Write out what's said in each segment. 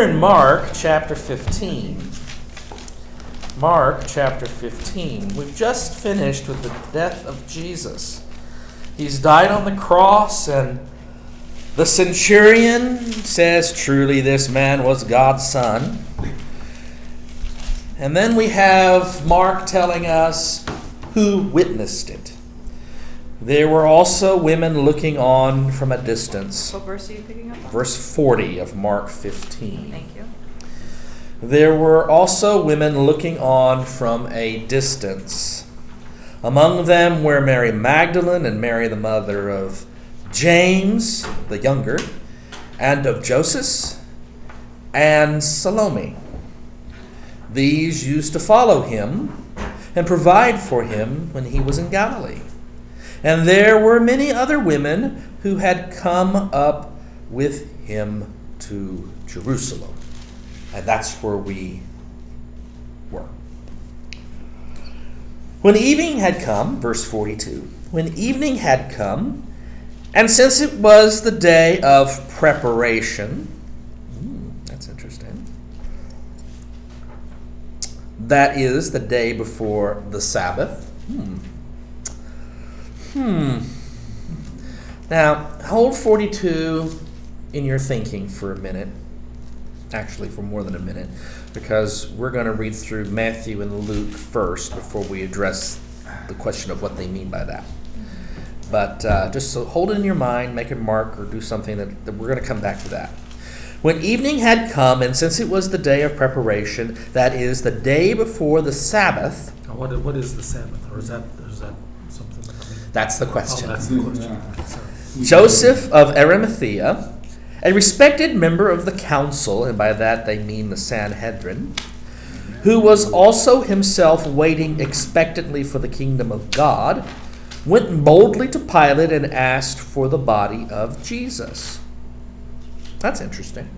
We're in Mark chapter 15. Mark chapter 15. We've just finished with the death of Jesus. He's died on the cross, and the centurion says, Truly, this man was God's son. And then we have Mark telling us who witnessed it. There were also women looking on from a distance. What verse are you picking up on? Verse 40 of Mark 15. Thank you. There were also women looking on from a distance. Among them were Mary Magdalene and Mary, the mother of James, the younger, and of Joseph, and Salome. These used to follow him and provide for him when he was in Galilee. And there were many other women who had come up with him to Jerusalem. And that's where we were. When evening had come, verse 42, when evening had come, and since it was the day of preparation, hmm, that's interesting. That is the day before the Sabbath. Hmm. Hmm. Now, hold 42 in your thinking for a minute. Actually, for more than a minute, because we're going to read through Matthew and Luke first before we address the question of what they mean by that. But uh, just so hold it in your mind, make a mark, or do something that, that we're going to come back to that. When evening had come, and since it was the day of preparation, that is, the day before the Sabbath, What, what is the Sabbath, or is that, is that that's the Oh, question. that's the question. Joseph of Arimathea, a respected member of the council, and by that they mean the Sanhedrin, who was also himself waiting expectantly for the kingdom of God, went boldly to Pilate and asked for the body of Jesus. That's interesting.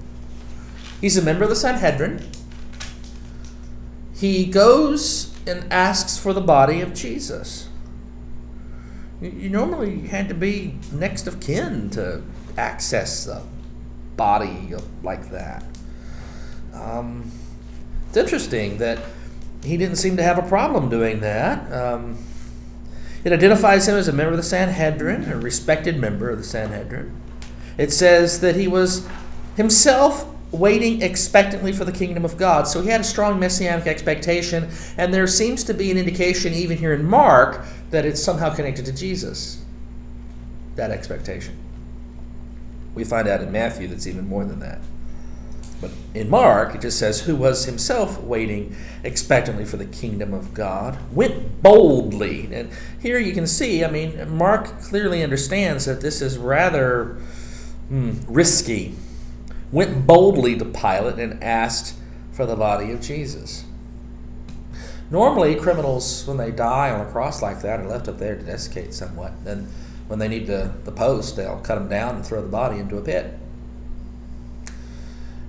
He's a member of the Sanhedrin. He goes and asks for the body of Jesus. You, normally had to be next of kin to access a body like that. Um, it's interesting that he didn't seem to have a problem doing that. Um, it identifies him as a member of the Sanhedrin, a respected member of the Sanhedrin. It says that he was himself waiting expectantly for the kingdom of God. So he had a strong messianic expectation, and there seems to be an indication, even here in Mark, that it's somehow connected to Jesus. That expectation. We find out in Matthew that's even more than that. But in Mark, it just says, who was himself waiting expectantly for the kingdom of God, went boldly. And here you can see, I mean, Mark clearly understands that this is rather hmm, risky. Went boldly to Pilate and asked for the body of Jesus. Normally, criminals, when they die on a cross like that, are left up there to desiccate somewhat. Then, when they need the, the post, they'll cut them down and throw the body into a pit.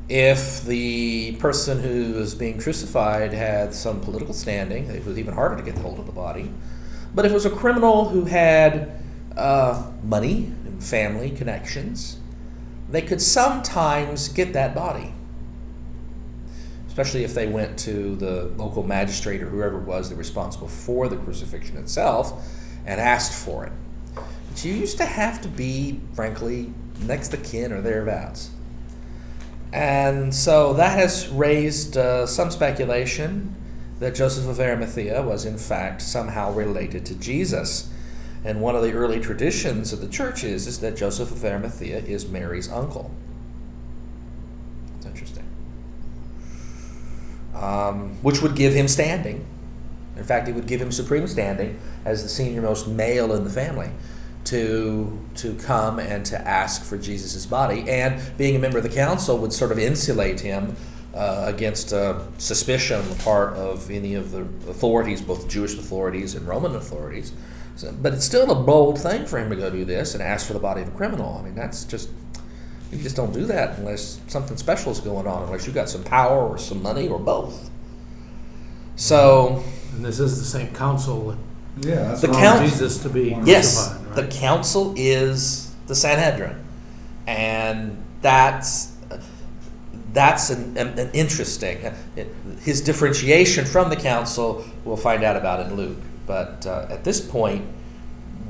If the person who is being crucified had some political standing, it was even harder to get hold of the body. But if it was a criminal who had uh, money and family connections, they could sometimes get that body. Especially if they went to the local magistrate or whoever was that responsible for the crucifixion itself and asked for it. But you used to have to be, frankly, next to kin or thereabouts. And so that has raised uh, some speculation that Joseph of Arimathea was, in fact, somehow related to Jesus. And one of the early traditions of the church is, is that Joseph of Arimathea is Mary's uncle. It's interesting. Um, which would give him standing. In fact, it would give him supreme standing as the senior most male in the family to to come and to ask for Jesus' body. And being a member of the council would sort of insulate him uh, against uh, suspicion on the part of any of the authorities, both Jewish authorities and Roman authorities. So, but it's still a bold thing for him to go do this and ask for the body of a criminal. I mean, that's just you just don't do that unless something special is going on, unless you've got some power or some money or both. So And this is the same council Yeah, that's The what that count- allowed Jesus to be Yes, crucified, the council is the Sanhedrin, and that's that's an, an, an interesting. His differentiation from the council, we'll find out about in Luke. But uh, at this point,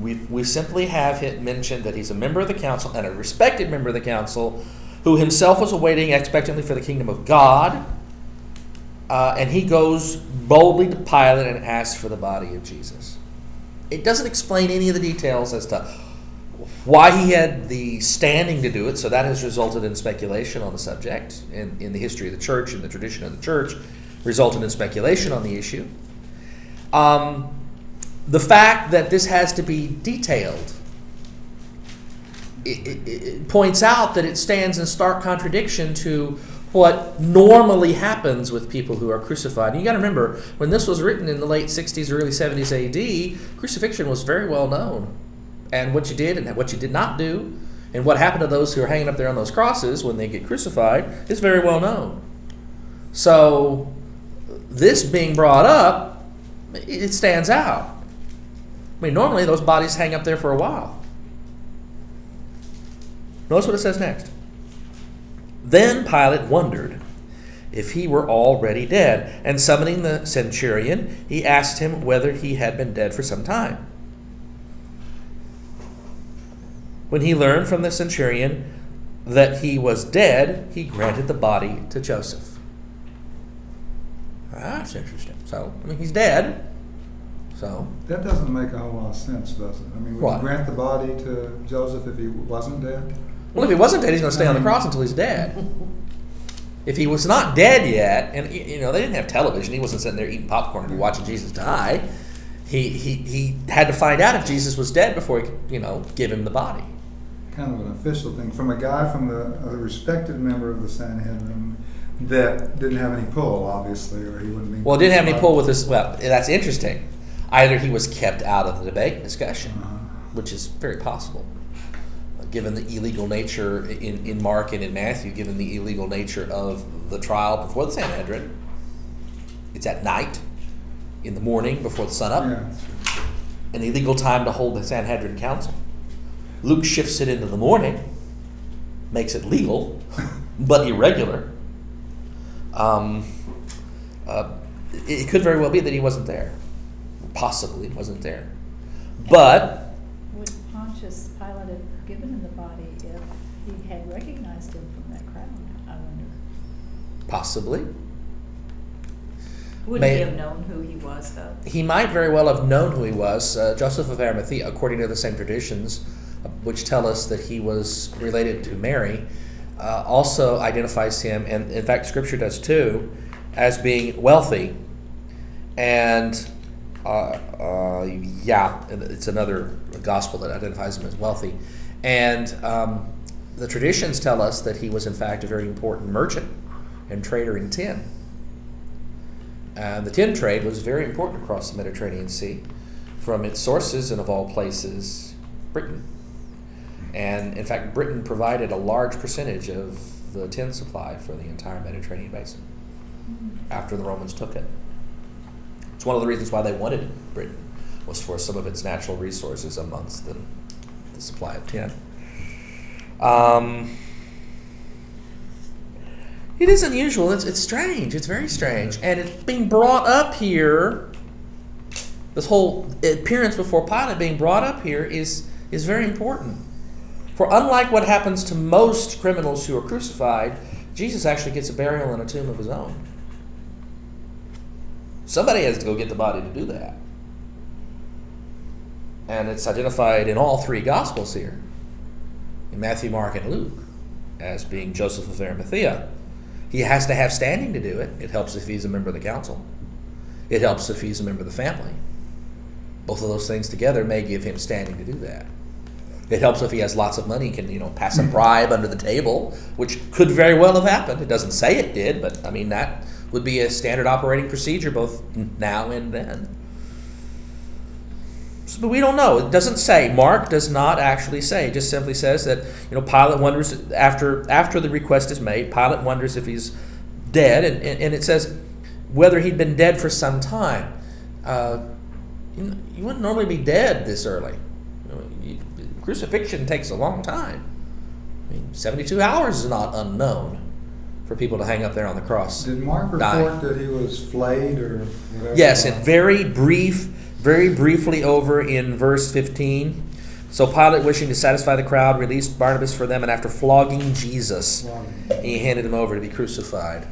we, we simply have it mentioned that he's a member of the council and a respected member of the council who himself was awaiting expectantly for the kingdom of God. Uh, and he goes boldly to Pilate and asks for the body of Jesus. It doesn't explain any of the details as to why he had the standing to do it, so that has resulted in speculation on the subject in, in the history of the church and the tradition of the church, resulted in speculation on the issue. Um, the fact that this has to be detailed it, it, it points out that it stands in stark contradiction to what normally happens with people who are crucified. And you got to remember, when this was written in the late 60s, early 70s AD, crucifixion was very well known and what you did and what you did not do, and what happened to those who are hanging up there on those crosses when they get crucified is very well known. So, this being brought up, it stands out. I mean, normally those bodies hang up there for a while. Notice what it says next. Then Pilate wondered if he were already dead, and summoning the centurion, he asked him whether he had been dead for some time. When he learned from the centurion that he was dead, he granted the body to Joseph. That's interesting. So, I mean, he's dead. So that doesn't make a whole lot of sense, does it? I mean, would What? you grant the body to Joseph if he wasn't dead? Well, if he wasn't dead, he's going to stay on the cross until he's dead. If he was not dead yet, and y- you know they didn't have television, he wasn't sitting there eating popcorn and watching Jesus die. He, he, he had to find out if Jesus was dead before he could, you know, give him the body. Kind of an official thing from a guy from the a respected member of the Sanhedrin that didn't have any pull, obviously, or he wouldn't be. Well, didn't have any pull with this. Well, that's interesting. Either he was kept out of the debate discussion, which is very possible, given the illegal nature in, in Mark and in Matthew, given the illegal nature of the trial before the Sanhedrin. It's at night, in the morning before the sun up. Yeah. an illegal time to hold the Sanhedrin council. Luke shifts it into the morning, makes it legal, but irregular. Um, uh, it could very well be that he wasn't there. Possibly wasn't there. But Would Pontius Pilate have given him the body if he had recognized him from that crowd, I wonder? possibly. Wouldn't May- he have known who he was, though? He might very well have known who he was. Uh, Joseph of Arimathea, according to the same traditions, uh, which tell us that he was related to Mary, uh, also identifies him, and in fact, Scripture does too, as being wealthy. And uh, uh, yeah, it's another gospel that identifies him as wealthy. And um, the traditions tell us that he was, in fact, a very important merchant and trader in tin. And the tin trade was very important across the Mediterranean Sea from its sources, and of all places, Britain. And in fact, Britain provided a large percentage of the tin supply for the entire Mediterranean basin after the Romans took it. It's one of the reasons why they wanted Britain was for some of its natural resources amongst them, the supply of tin. Um, it is unusual. It's, it's strange. It's very strange. And it's being brought up here. This whole appearance before Pilate being brought up here is, is very important. For unlike what happens to most criminals who are crucified, Jesus actually gets a burial in a tomb of his own. Somebody has to go get the body to do that. And it's identified in all three Gospels here in Matthew, Mark, and Luke as being Joseph of Arimathea. He has to have standing to do it. It helps if he's a member of the council, it helps if he's a member of the family. Both of those things together may give him standing to do that. It helps if he has lots of money, can you know pass a bribe under the table, which could very well have happened. It doesn't say it did, but I mean that would be a standard operating procedure both now and then. So, but we don't know. It doesn't say. Mark does not actually say. It just simply says that you know Pilate wonders after after the request is made. Pilate wonders if he's dead, and, and, it says whether he'd been dead for some time. Uh, you, you wouldn't normally be dead this early. Crucifixion takes a long time. I mean, 72 hours is not unknown. For people to hang up there on the cross. Did Mark report that he was flayed or whatever? Yes, and very brief, very briefly over in verse 15. So Pilate, wishing to satisfy the crowd, released Barabbas for them, and after flogging Jesus, he handed him over to be crucified.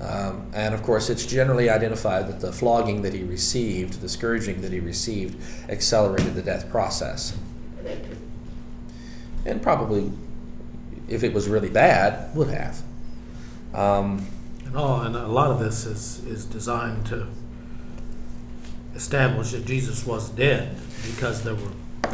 Um, and of course, it's generally identified that the flogging that he received, the scourging that he received, accelerated the death process. And probably, if it was really bad, would have. Um, And all, and a lot of this is, is designed to establish that Jesus was dead because there were,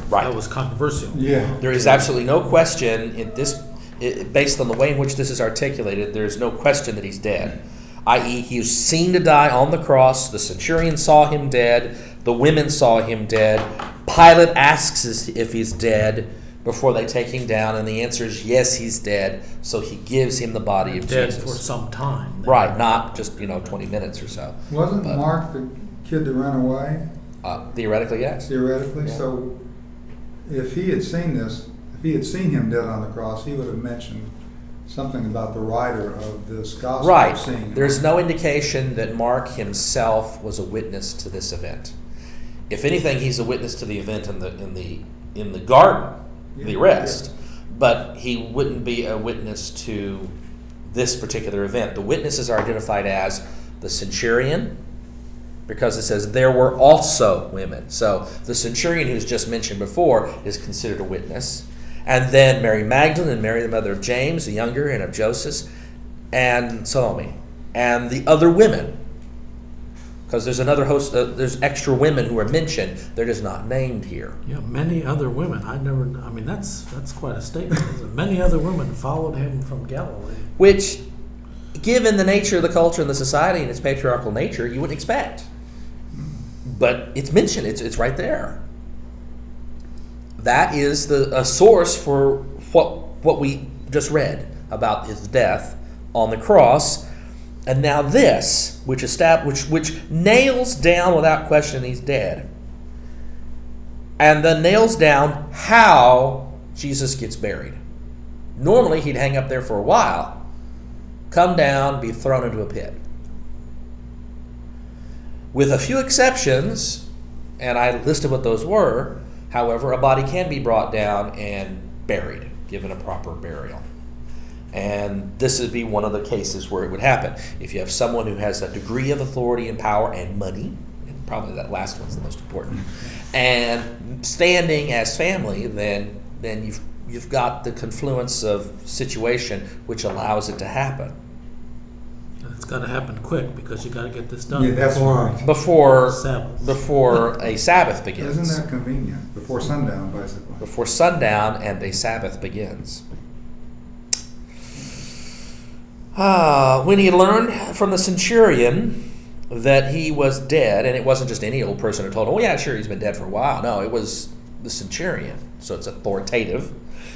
Right. that was controversial. Yeah. There is absolutely no question in this, i based on the way in which this is articulated, there is no question that he's dead. I.e., he was seen to die on the cross. The centurion saw him dead. The women saw him dead. Pilate asks if he's dead before they take him down, and the answer is yes, he's dead. So he gives him the body of Dead Jesus. for some time. Right, not just you know twenty minutes or so. Wasn't But- Mark the kid to run away, Uh, theoretically, yes. theoretically? Yeah. So if he had seen this, if he had seen him dead on the cross, he would have mentioned something about the writer of this gospel Right. seeing. There's no indication that Mark himself was a witness to this event. If anything, he's a witness to the event in the in the in the garden, the arrest, but he wouldn't be a witness to this particular event. The witnesses are identified as the centurion, because it says there were also women. So the centurion who's just mentioned before is considered a witness. And then Mary Magdalene and Mary, the mother of James, the younger, and of Joseph, and Salome, and the other women. Because there's another host, uh, there's extra women who are mentioned, they're just not named here. Yeah, many other women. I never. I mean, that's that's quite a statement. Isn't it? Many other women followed him from Galilee. Which, given the nature of the culture and the society and its patriarchal nature, you wouldn't expect. But it's mentioned, it's, it's right there. That is the a source for what, what we just read about his death on the cross. And now this, which, estab- which, which nails down without question he's dead, and then nails down how Jesus gets buried. Normally, he'd hang up there for a while, come down, be thrown into a pit. With a few exceptions, and I listed what those were, however, a body can be brought down and buried, given a proper burial. And this would be one of the cases where it would happen. If you have someone who has a degree of authority and power and money, and probably that last one's the most important, and standing as family, then then you've you've got the confluence of situation which allows it to happen And it's got to happen quick because you got to get this done. Yeah, that's before right. before Sabbath. before a Sabbath begins. Isn't that convenient? Before sundown, basically. before sundown and a Sabbath begins. Ah, when he learned from the centurion that he was dead, and it wasn't just any old person who told him, oh, yeah, sure, he's been dead for a while. No, it was the centurion, so it's authoritative.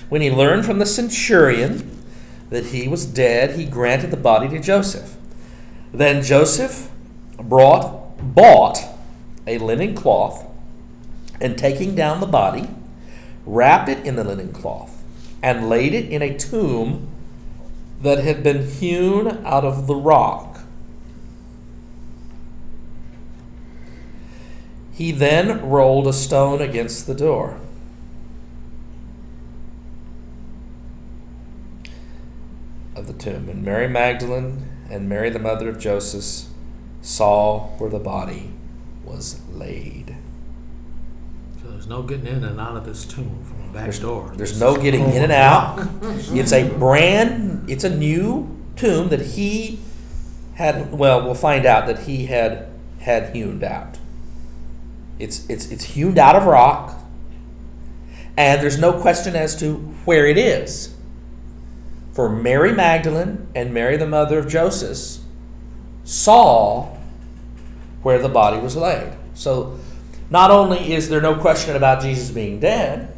When he learned from the centurion that he was dead, he granted the body to Joseph. Then Joseph brought, bought a linen cloth, and taking down the body, wrapped it in the linen cloth, and laid it in a tomb that had been hewn out of the rock. He then rolled a stone against the door. Of the tomb. And Mary Magdalene and Mary, the mother of Joseph, saw where the body was laid. So there's no getting in and out of this tomb back There's, door. there's no getting in and out. It's a brand, it's a new tomb that he had, well, we'll find out that he had had hewn out. It's, it's, it's hewn out of rock, and there's no question as to where it is. For Mary Magdalene and Mary, the mother of Joseph, saw where the body was laid. So not only is there no question about Jesus being dead,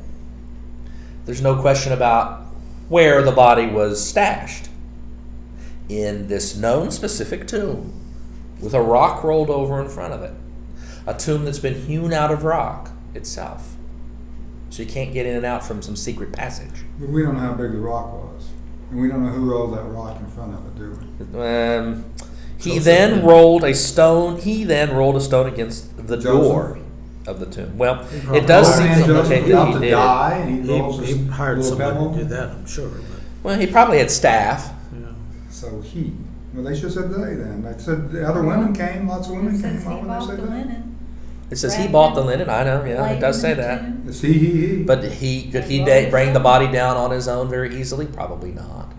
there's no question about where the body was stashed in this known specific tomb with a rock rolled over in front of it. A tomb that's been hewn out of rock itself. So you can't get in and out from some secret passage. But we don't know how big the rock was. And we don't know who rolled that rock in front of it, do we? Um, he Joseph then rolled a stone. He then rolled a stone against the Joseph? door of the tomb. Well, it does seem to indicate that he to did. it. die, and he rolls He, he hired little somebody to do that, I'm sure, but, Well, he probably had staff. yeah. So he. Well, they should have said they then. They said the other women came. Lots of It women says came. he Why would bought they the say linen. It says he bought the linen. I know. Yeah, laid it does in say the that. tomb. It's he, he, he. But he could he Well, da- bring the body down on his own very easily? Probably not.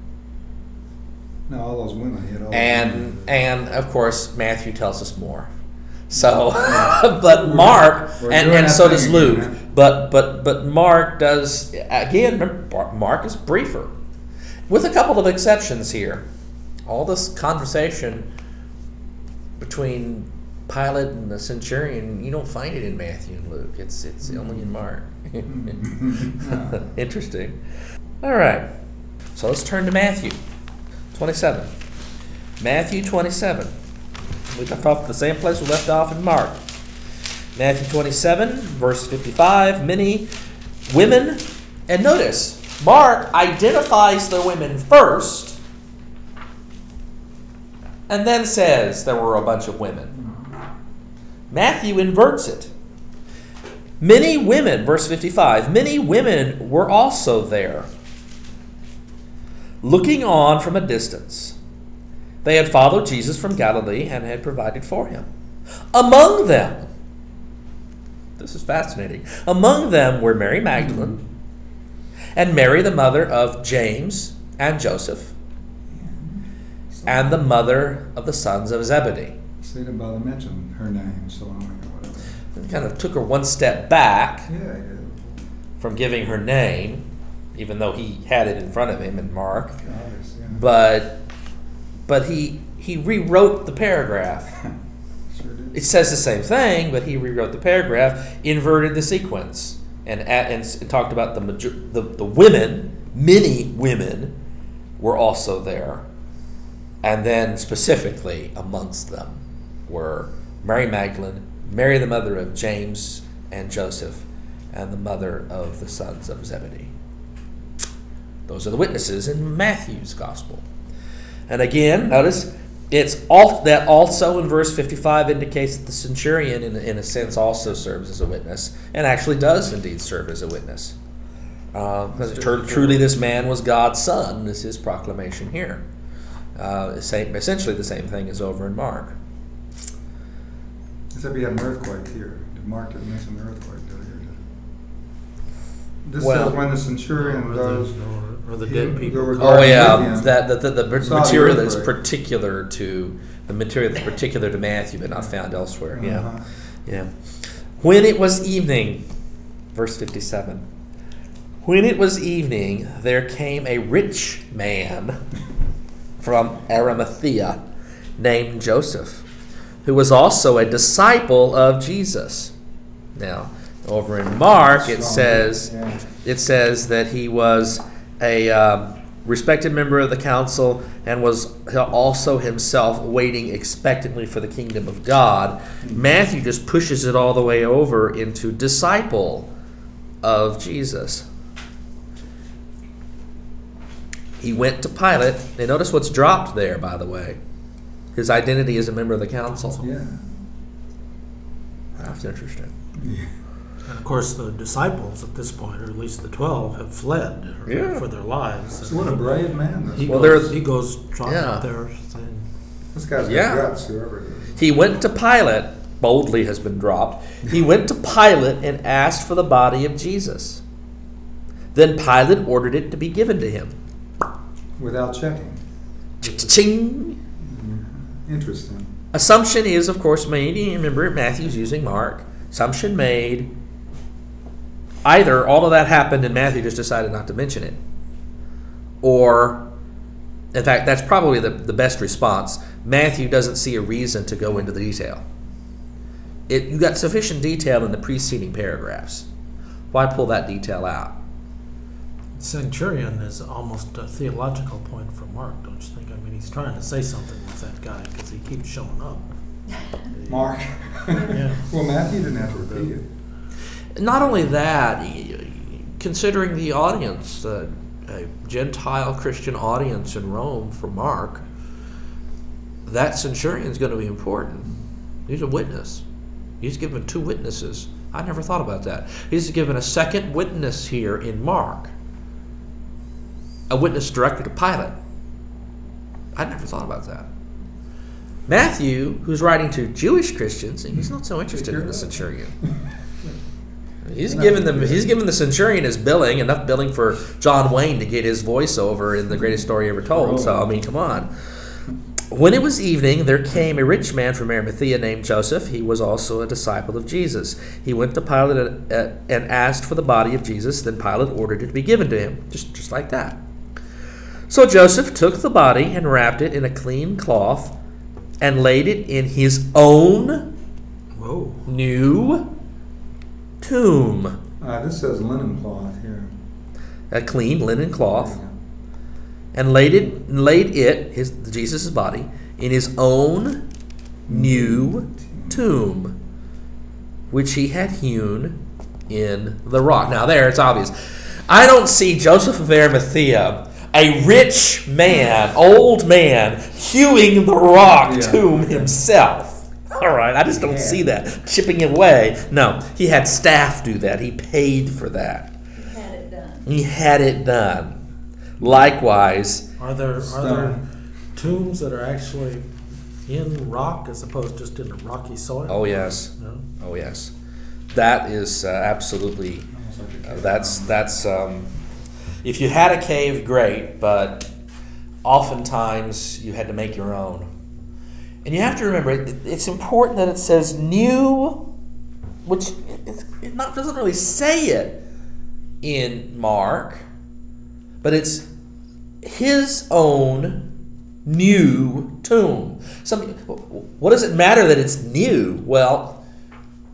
no, all those women. He had all those And women. and of course Matthew tells us more. So, but Mark We're and, and so does again, Luke. But but but Mark does again. Remember, Mark is briefer, with a couple of exceptions here. All this conversation between Pilate and the centurion, you don't find it in Matthew and Luke. It's it's only in Mark. Interesting. All right. So let's turn to Matthew 27. Matthew 27. We left off at the same place we left off in Mark. Matthew 27, verse 55. Many women, and notice, Mark identifies the women first and then says there were a bunch of women. Matthew inverts it. Many women, verse 55, many women were also there, looking on from a distance. They had followed Jesus from Galilee and had provided for him. Among them, this is fascinating, among them were Mary Magdalene and Mary, the mother of James and Joseph, and the mother of the sons of Zebedee. So he didn't bother mention her name, so I don't oh, whatever. It kind of took her one step back Yeah, from giving her name, even though he had it in front of him in Mark. Yeah. But but he he rewrote the paragraph. Sure. It says the same thing, but he rewrote the paragraph, inverted the sequence, and at, and, talked about the, major, the the women, many women, were also there, and then specifically amongst them were Mary Magdalene, Mary the mother of James and Joseph, and the mother of the sons of Zebedee. Those are the witnesses in Matthew's gospel. And again, notice it's all that also in verse 55 indicates that the centurion, in, in a sense, also serves as a witness, and actually does indeed serve as a witness. Uh, because tru- truly, this man was God's son. This is his proclamation here? Uh, same, essentially, the same thing as over in Mark. Except he had an earthquake here. Mark didn't mention the earthquake, did he? Or did he? This Well- says when the centurion Or the- goes. or- or the dead people were. Oh yeah, him. that the, the, the Saw the material that's earthquake. particular to the material that's particular to Matthew, but not found elsewhere. Yeah. Uh-huh. Yeah. When it was evening, verse 57. When it was evening, there came a rich man from Arimathea named Joseph, who was also a disciple of Jesus. Now, over in Mark, it says Yeah. it says that he was a um, respected member of the council and was also himself waiting expectantly for the kingdom of God. Matthew just pushes it all the way over into disciple of Jesus. He went to Pilate. And notice what's dropped there, by the way. His identity as a member of the council. Yeah. That's interesting. And of course, the disciples at this point, or at least the twelve, have fled Yeah. for their lives. So what a brave man this He. Well, goes, there's- he goes trotting Yeah. up there saying, This guy's got Yeah. guts, whoever it is. He went to Pilate, boldly has been dropped. He went to Pilate and asked for the body of Jesus. Then Pilate ordered it to be given to him. Without checking. Ching. Mm-hmm. Interesting. Assumption is, of course, made. You Remember, Matthew's using Mark. Assumption made. Either all of that happened and Matthew just decided not to mention it, or, in fact, that's probably the, the best response. Matthew doesn't see a reason to go into the detail. It, you got sufficient detail in the preceding paragraphs. Why pull that detail out? Centurion is almost a theological point for Mark, don't you think? I mean, he's trying to say something with that guy because he keeps showing up. Mark. Yeah. well, Matthew didn't have to repeat it. Not only that, considering the audience, uh, a Gentile Christian audience in Rome for Mark, that centurion is going to be important. He's a witness. He's given two witnesses. I never thought about that. He's given a second witness here in Mark, a witness directly to Pilate. I never thought about that. Matthew, who's writing to Jewish Christians, he's not so interested in the centurion. He's given them. He's given the centurion his billing, enough billing for John Wayne to get his voiceover in the greatest story ever told. So I mean, come on. When it was evening, there came a rich man from Arimathea named Joseph. He was also a disciple of Jesus. He went to Pilate uh, and asked for the body of Jesus. Then Pilate ordered it to be given to him, just just like that. So Joseph took the body and wrapped it in a clean cloth and laid it in his own Whoa. new tomb. Uh, this says linen cloth here. A clean linen cloth. And laid it laid it, his Jesus' body, in his own new tomb, which he had hewn in the rock. Now there it's obvious. I don't see Joseph of Arimathea, a rich man, old man, hewing the rock Yeah. tomb himself. All right, I just don't Yeah. see that chipping away. No, he had staff do that. He paid for that. Had it done. He had it done. Likewise, Are there are there tombs that are actually in rock as opposed to just in rocky soil? oh yes, No? oh yes, that is uh, absolutely. Almost like a Uh, that's that's. Um, if you had a cave, great, but oftentimes you had to make your own. And you have to remember, it, it's important that it says new, which it, not doesn't really say it in Mark, but it's his own new tomb. Some, what does it matter that it's new? Well,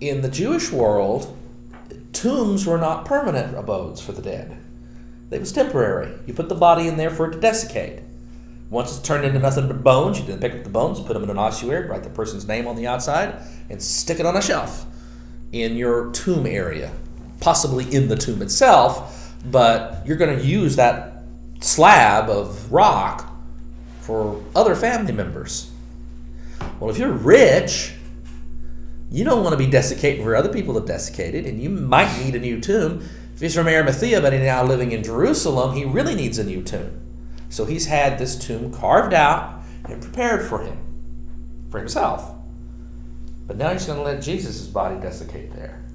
in the Jewish world, tombs were not permanent abodes for the dead. It was temporary. You put the body in there for it to desiccate. Once it's turned into nothing but bones, you then pick up the bones, put them in an ossuary, write the person's name on the outside, and stick it on a shelf in your tomb area. Possibly in the tomb itself, but you're going to use that slab of rock for other family members. Well, if you're rich, you don't want to be desiccating where other people have desiccated, and you might need a new tomb. If he's from Arimathea, but he's now living in Jerusalem, he really needs a new tomb. So he's had this tomb carved out and prepared for him, for himself. But now he's going to let Jesus' body desiccate there.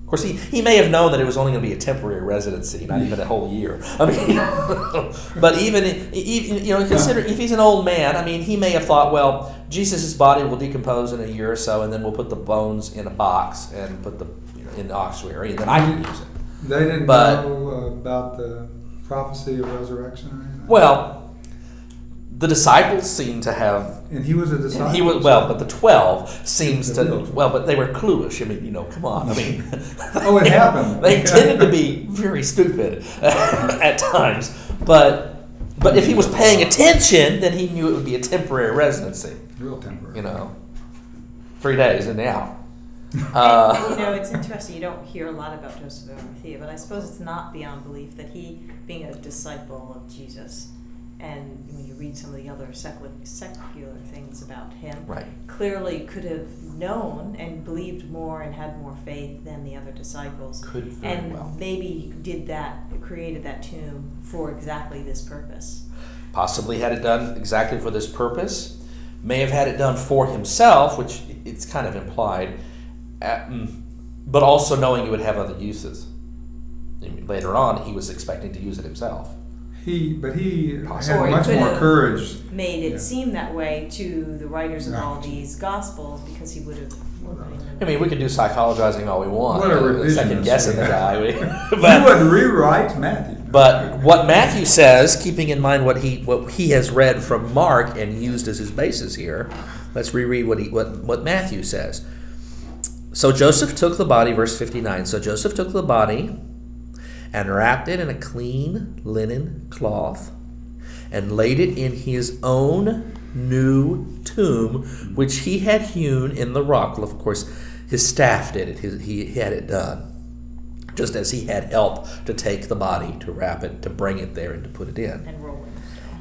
Of course, he, he may have known that it was only going to be a temporary residency, not even a whole year. I mean, but even, even you know, consider if he's an old man, I mean, he may have thought, well, Jesus' body will decompose in a year or so, and then we'll put the bones in a box and put the you know, in the ossuary, and then I can use it. They didn't But- know uh, about the prophecy of resurrection or anything? Well, the disciples seem to have. And he was a disciple? He was well, but the twelve seems to well, but they were clueless. I mean, you know, come on. I mean, Oh, it happened. they tended to be very stupid at times, but but if he was paying attention, then he knew it would be a temporary residency. Real temporary. You know, three days and out. And, Uh, you know, it's interesting, you don't hear a lot about Joseph of Arimathea, but I suppose it's not beyond belief that he, being a disciple of Jesus, and when you read some of the other secular, secular things about him, right. clearly could have known and believed more and had more faith than the other disciples. Could very and well. maybe did that, created that tomb for exactly this purpose. possibly had it done exactly for this purpose, may have had it done for himself, which it's kind of implied, Mm, but also knowing it would have other uses. Later on, he was expecting to use it himself. He, but he Possibly. Had much could more courage. Made it Yeah. seem that way to the writers of all these gospels because he would have. I mean, we could do psychologizing all we want, What a second revisionist, guessing the yeah. guy, we- he would rewrite Matthew. But what Matthew says, keeping in mind what he what he has read from Mark and used as his basis here, let's reread what he what, what Matthew says. So Joseph took the body, verse 59. So Joseph took the body and wrapped it in a clean linen cloth and laid it in his own new tomb, which he had hewn in the rock. Well, of course, his staff did it, his, he had it done. just as he had help to take the body, to wrap it, to bring it there, and to put it in. And the stone.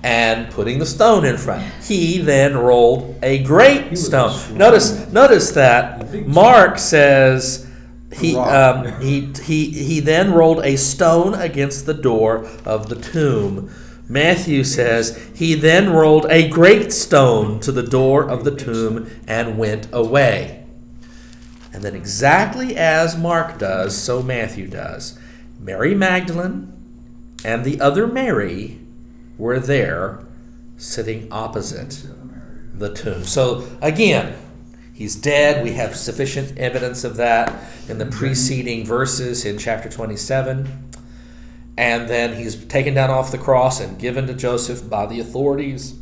And putting the stone in front. He then rolled a great stone. Notice, notice that Mark says he um, he he he then rolled a stone against the door of the tomb. Matthew says he then rolled a great stone to the door of the tomb and went away. And then, exactly as Mark does, so Matthew does. Mary Magdalene and the other Mary were there sitting opposite the tomb. So, again, he's dead. We have sufficient evidence of that in the preceding verses in chapter 27. And then he's taken down off the cross and given to Joseph by the authorities.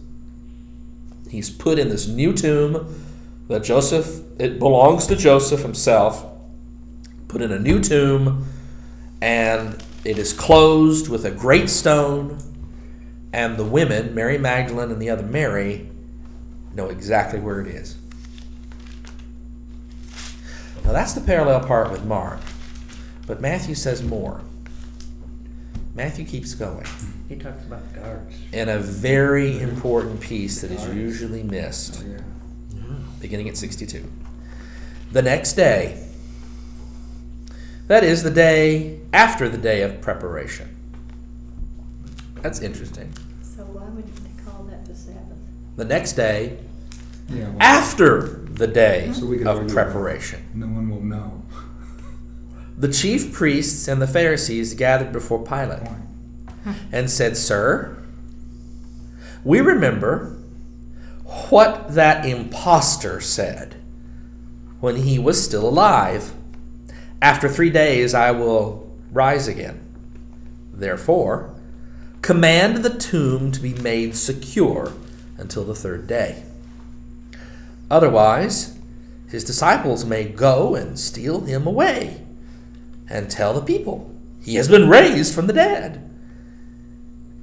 He's put in this new tomb that Joseph, it belongs to Joseph himself, put in a new tomb, and it is closed with a great stone. And the women, Mary Magdalene and the other Mary, know exactly where it is. Now that's the parallel part with Mark. But Matthew says more. Matthew keeps going He talks about guards. in a very important piece that is usually missed, oh, Yeah. beginning at 62. The next day, that is the day after the day of preparation. That's interesting. So why would they call that the Sabbath? The next day Yeah. well, after the day So we of preparation. No one will know. The chief priests and the Pharisees gathered before Pilate and said, Sir, we remember what that impostor said when he was still alive. After three days I will rise again. Therefore, command the tomb to be made secure until the third day. Otherwise, his disciples may go and steal him away and tell the people he has been raised from the dead.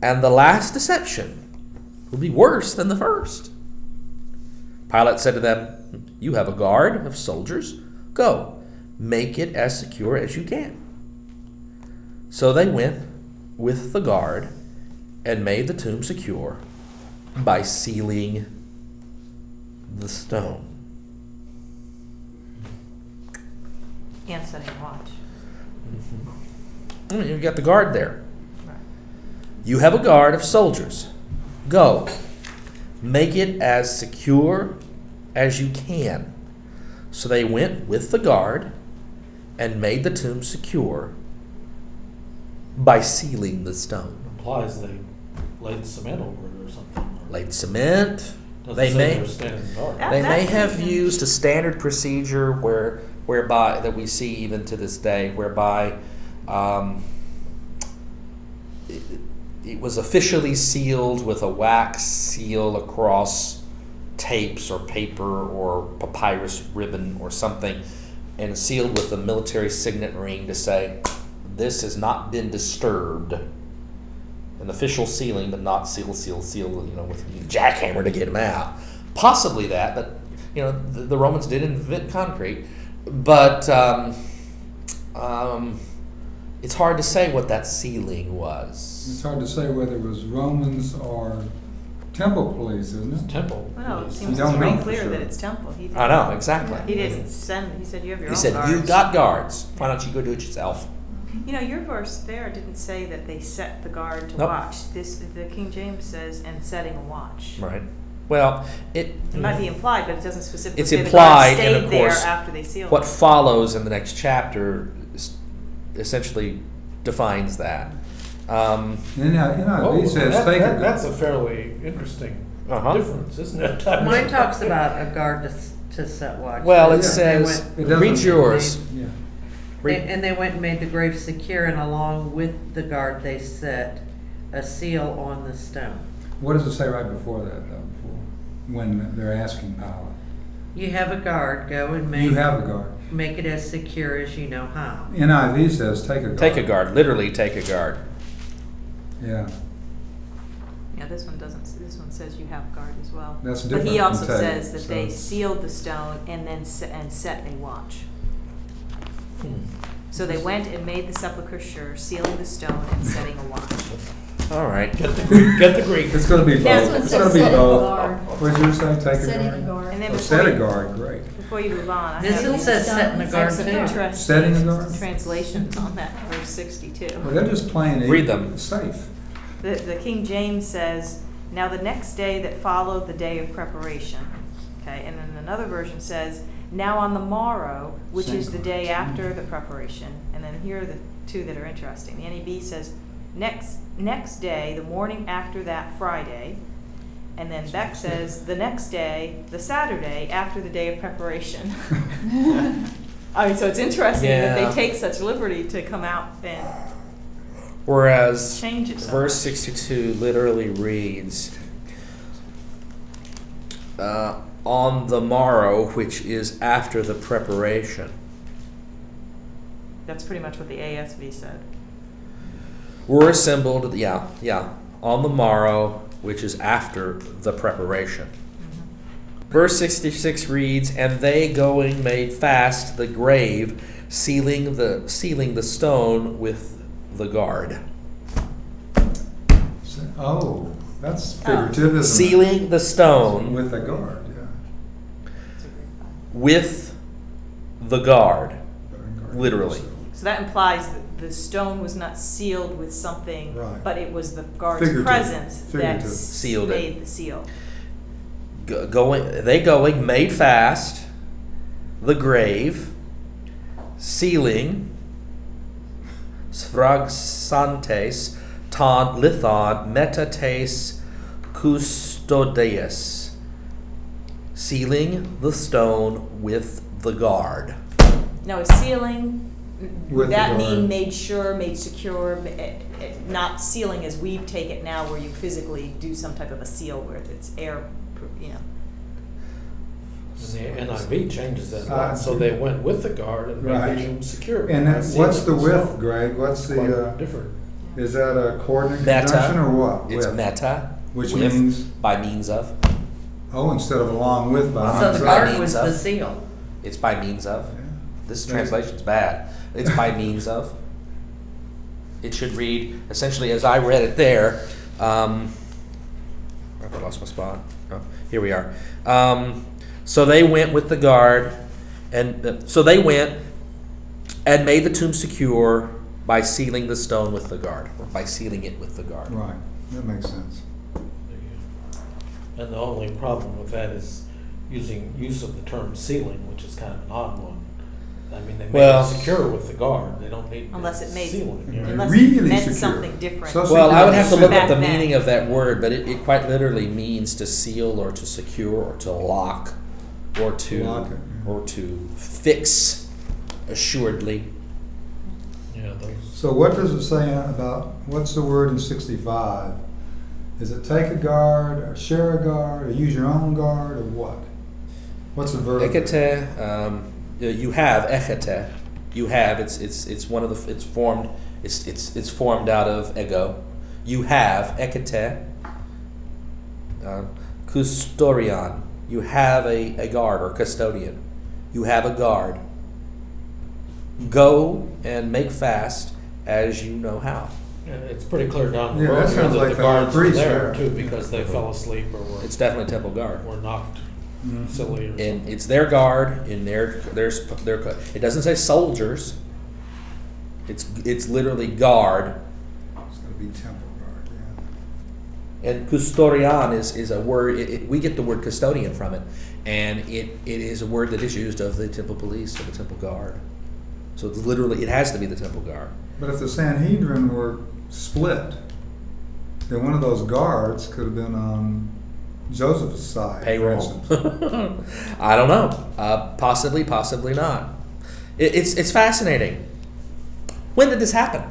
And the last deception will be worse than the first. Pilate said to them, You have a guard of soldiers. Go, make it as secure as you can. So they went with the guard and made the tomb secure by sealing the stone. And setting watch. Mm, You've got the guard there. Right. You have a guard of soldiers. Go. Make it as secure as you can. So they went with the guard and made the tomb secure by sealing the stone. Implies they laid cement over it or something. or- Laid cement. Doesn't They may- they were standing guard. That- They may have used a standard procedure where, whereby that we see even to this day, whereby um, it, it was officially sealed with a wax seal across tapes or paper or papyrus ribbon or something, and sealed with a military signet ring to say, "This has not been disturbed." An official sealing, but not seal, seal, seal. You know, with a jackhammer to get them out. Possibly that, but you know, the, the Romans did invent concrete, but um, um, it's hard to say what that sealing was. It's hard to say whether it was Romans or temple police, isn't it? temple. Well, it police. seems don't pretty know for clear sure. that it's temple. He I know exactly. He didn't send. He said you have your He own said, guards. "You've got guards. Why don't you go do it yourself?" You know, your verse there didn't say that they set the guard to Nope. watch. This the King James says and setting a watch. Right. Well, it It might be implied, but it doesn't specifically It's say implied, the and guard of stayed course, after they sealed what it. follows in the next chapter is- essentially defines that. Um, NIV Oh, NIV says that- take that- a That's a fairly interesting Uh-huh. difference, isn't it? Mine talks about a guard to, s- to set watch. well, it Yeah. says, It doesn't- read yours. Yeah. They- And they went and made the grave secure, and along with the guard, they set a seal on the stone. What does it say right before that, though, before, when they're asking Pilate? You have a guard, go and make. You make, have the guard. make it as secure as you know how. NIV says take a guard. take a guard. Literally, take a guard. Yeah, Yeah, this one doesn't. This one says you have guard as well. That's But different he from also take, says that they so- sealed the stone and then se- and set a watch. Hmm. So they went and made the sepulchre sure, sealing the stone and setting a watch. All right. Get the Greek, get the Greek. It's gonna be That's both. what It's it gonna be setting a both. guard. What'd you say, take a Setting a guard? guard. And then Oh, before set a you, guard, great. before you move on, I This have one says set in the I guard some too. Setting a guard? translations on that verse sixty-two. Well, they're just playing it Read them. safe. The, the King James says, now the next day that followed the day of preparation. Okay, and then another version says, now on the morrow, which is the day after the preparation. And then here are the two that are interesting. The NEB says, next, next day, the morning after that Friday. And then Beck says, the next day, the Saturday after the day of preparation. I mean, so it's interesting that they take such liberty to come out and Whereas change it. so verse much. 62 literally reads uh, on the morrow, which is after the preparation. That's pretty much what the ASV said. Were assembled, yeah, yeah, on the morrow, which is after the preparation. Mm-hmm. Verse 66 reads, And they going made fast the grave, sealing the, sealing the stone with the guard. Oh, that's oh. figurative, isn't it? Sealing the stone With the guard, yeah. With the guard. Guard. Literally. So that implies that the stone was not sealed with something, Right. but it was the guard's Figurative. presence that Figurative. Sealed it. made the seal. Go- going, they going made fast the grave, sealing sphraxantes ton lithon metates custodius, sealing the stone with the guard. No, sealing, With would the that mean guard. made sure, made secure, ma- eh, eh, not sealing as we take it now where you physically do some type of a seal where it's air, proof, you know? And the NIV changes that, Uh, so they went with the guard and Right. made them secure. And that- sealing what's the width, stone. Greg? What's Quite the, uh, different. is that a coordinate Meta. conjunction or what? It's With? meta, Which with, means, by means of. Oh, instead of along with by. So the means of. guard- guard means was the of. seal. It's by means of. Yeah. This Yeah. translation's bad. It's by means of. It should read essentially as I read it there. Um, I lost my spot. Oh, here we are. Um, so they went with the guard, and uh, so they went and made the tomb secure by sealing the stone with the guard, or by sealing it with the guard. Right, that makes sense. There you go. And the only problem with that is using, use of the term ceiling, which is kind of an odd one. I mean, they made Well- it secure with the guard, they don't need Unless it made- ceiling. yeah. Unless it Really meant secure. something different. So Well, I would have to look Back up the then. meaning of that word, but it, it quite literally means to seal or to secure or to lock or to Lock it, yeah. or to fix assuredly. Mm-hmm. Yeah, those, So what does it say about, what's the word in sixty-five? Is it take a guard, or share a guard, or use your own guard, or what? What's the verb? Ekete, um, you have ekete, you have. It's it's it's one of the it's formed. It's it's it's formed out of ego. You have ekete. Um, custodian, you have a, a guard or custodian. You have a guard. Go and make fast as you know how. And it's pretty clear down the Yeah, that road here sounds that like the the guards were priest there there. too, because they fell asleep or were, It's definitely temple guard. were knocked Mhm. silly or and something. it's their guard in their there's their it doesn't say soldiers it's it's literally guard It's gonna be temple guard, yeah. and custodian is is a word it, it- we get the word custodian from it and it it is a word that is used of the temple police or the temple guard so it's literally it has to be the temple guard But if the Sanhedrin were split, then one of those guards could have been on Joseph's side. for payroll i don't know uh, possibly possibly not it, it's it's fascinating when did this happen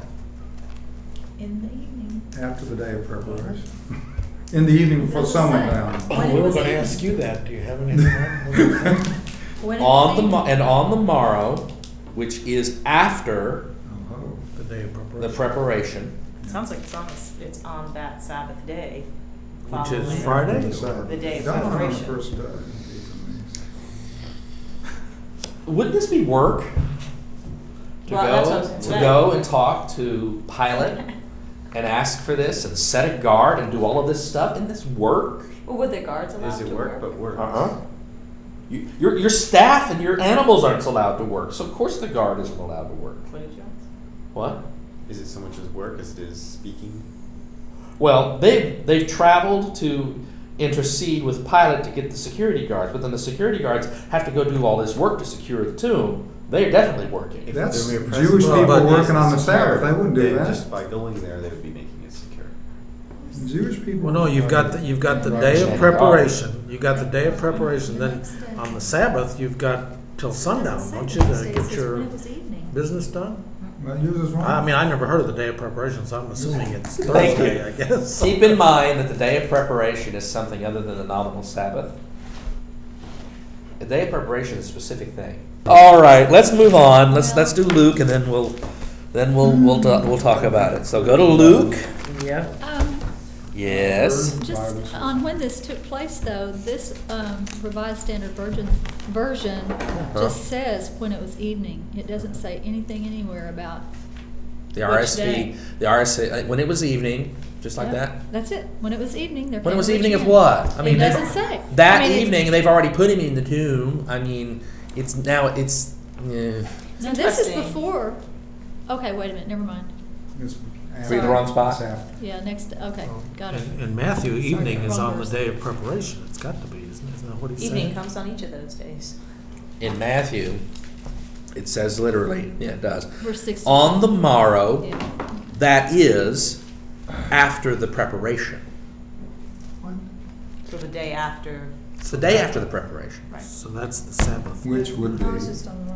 In the evening. After the day of preparation. In the evening before Doesn't sun went down. When it We were was gonna evening. ask you that, do you have any? on- When it on was the mo- and on the morrow which is after Oh, The day of preparation. the preparation Sounds like it's on, this- it's on that Sabbath day. Which is following- Friday? the Sabbath. The day of Dawn on the preparation. first day. Wouldn't this be work? to Well, that's go what I was to gonna go say. and talk to Pilate and ask for this and set a guard and do all of this stuff Isn't this work? Well, would the guards allowed Is it to work but work? Uh-uh. You, your, your staff and your animals aren't allowed to work, so of course the guard isn't allowed to work. What did you ask? What? Is it so much as work as it is speaking? Well, they've, they've traveled to intercede with Pilate to get the security guards, but then the security guards have to go do all this work to secure the tomb. They're definitely working. If That's they're Jewish presence people is working on the Sabbath, they wouldn't do then that. Just by going there, they would be making it secure. Jewish people. Well, no, you've got, the you've got the day of preparation, you got the day of preparation, then on the Sabbath, you've got till sundown, don't you, to get your When it was evening. business done? Well, yours is wrong. I mean, I never heard of the day of preparation, so I'm assuming it's Thank Thursday, you. I guess. Keep in mind that the day of preparation is something other than the nominal Sabbath. The day of preparation is a specific thing. All right, let's move on. Let's let's do Luke, and then we'll then we'll we'll ta- we'll talk about it. So go to Luke. Yep. Um, Yes. just on when this took place though, this, um, Revised Standard Version, version just says when it was evening. It doesn't say anything anywhere about, The Which RSV. day? The RSV. uh, When it was evening, just like Yeah, that. That's it. When it was evening, they're. When it was evening of what? I mean, It they- doesn't say. That I mean, it- evening, they've already put him in the tomb. I mean, it's now it's. Yeah. Now, this is Interesting. before, okay, wait a minute, never mind. It's Were you the wrong spot? It's. Yeah, next, okay, got it. In, in Matthew, evening is on the day of preparation, it's got to be, isn't isn't that what he's saying? Evening comes on each of those days. In Matthew, it says literally. Yeah, it does. Verse sixteen. On the morrow. Yeah. That is after the preparation. So the day after, It's the day after the preparation. right. So that's the Sabbath. Which would be. I was just on the wrong verse.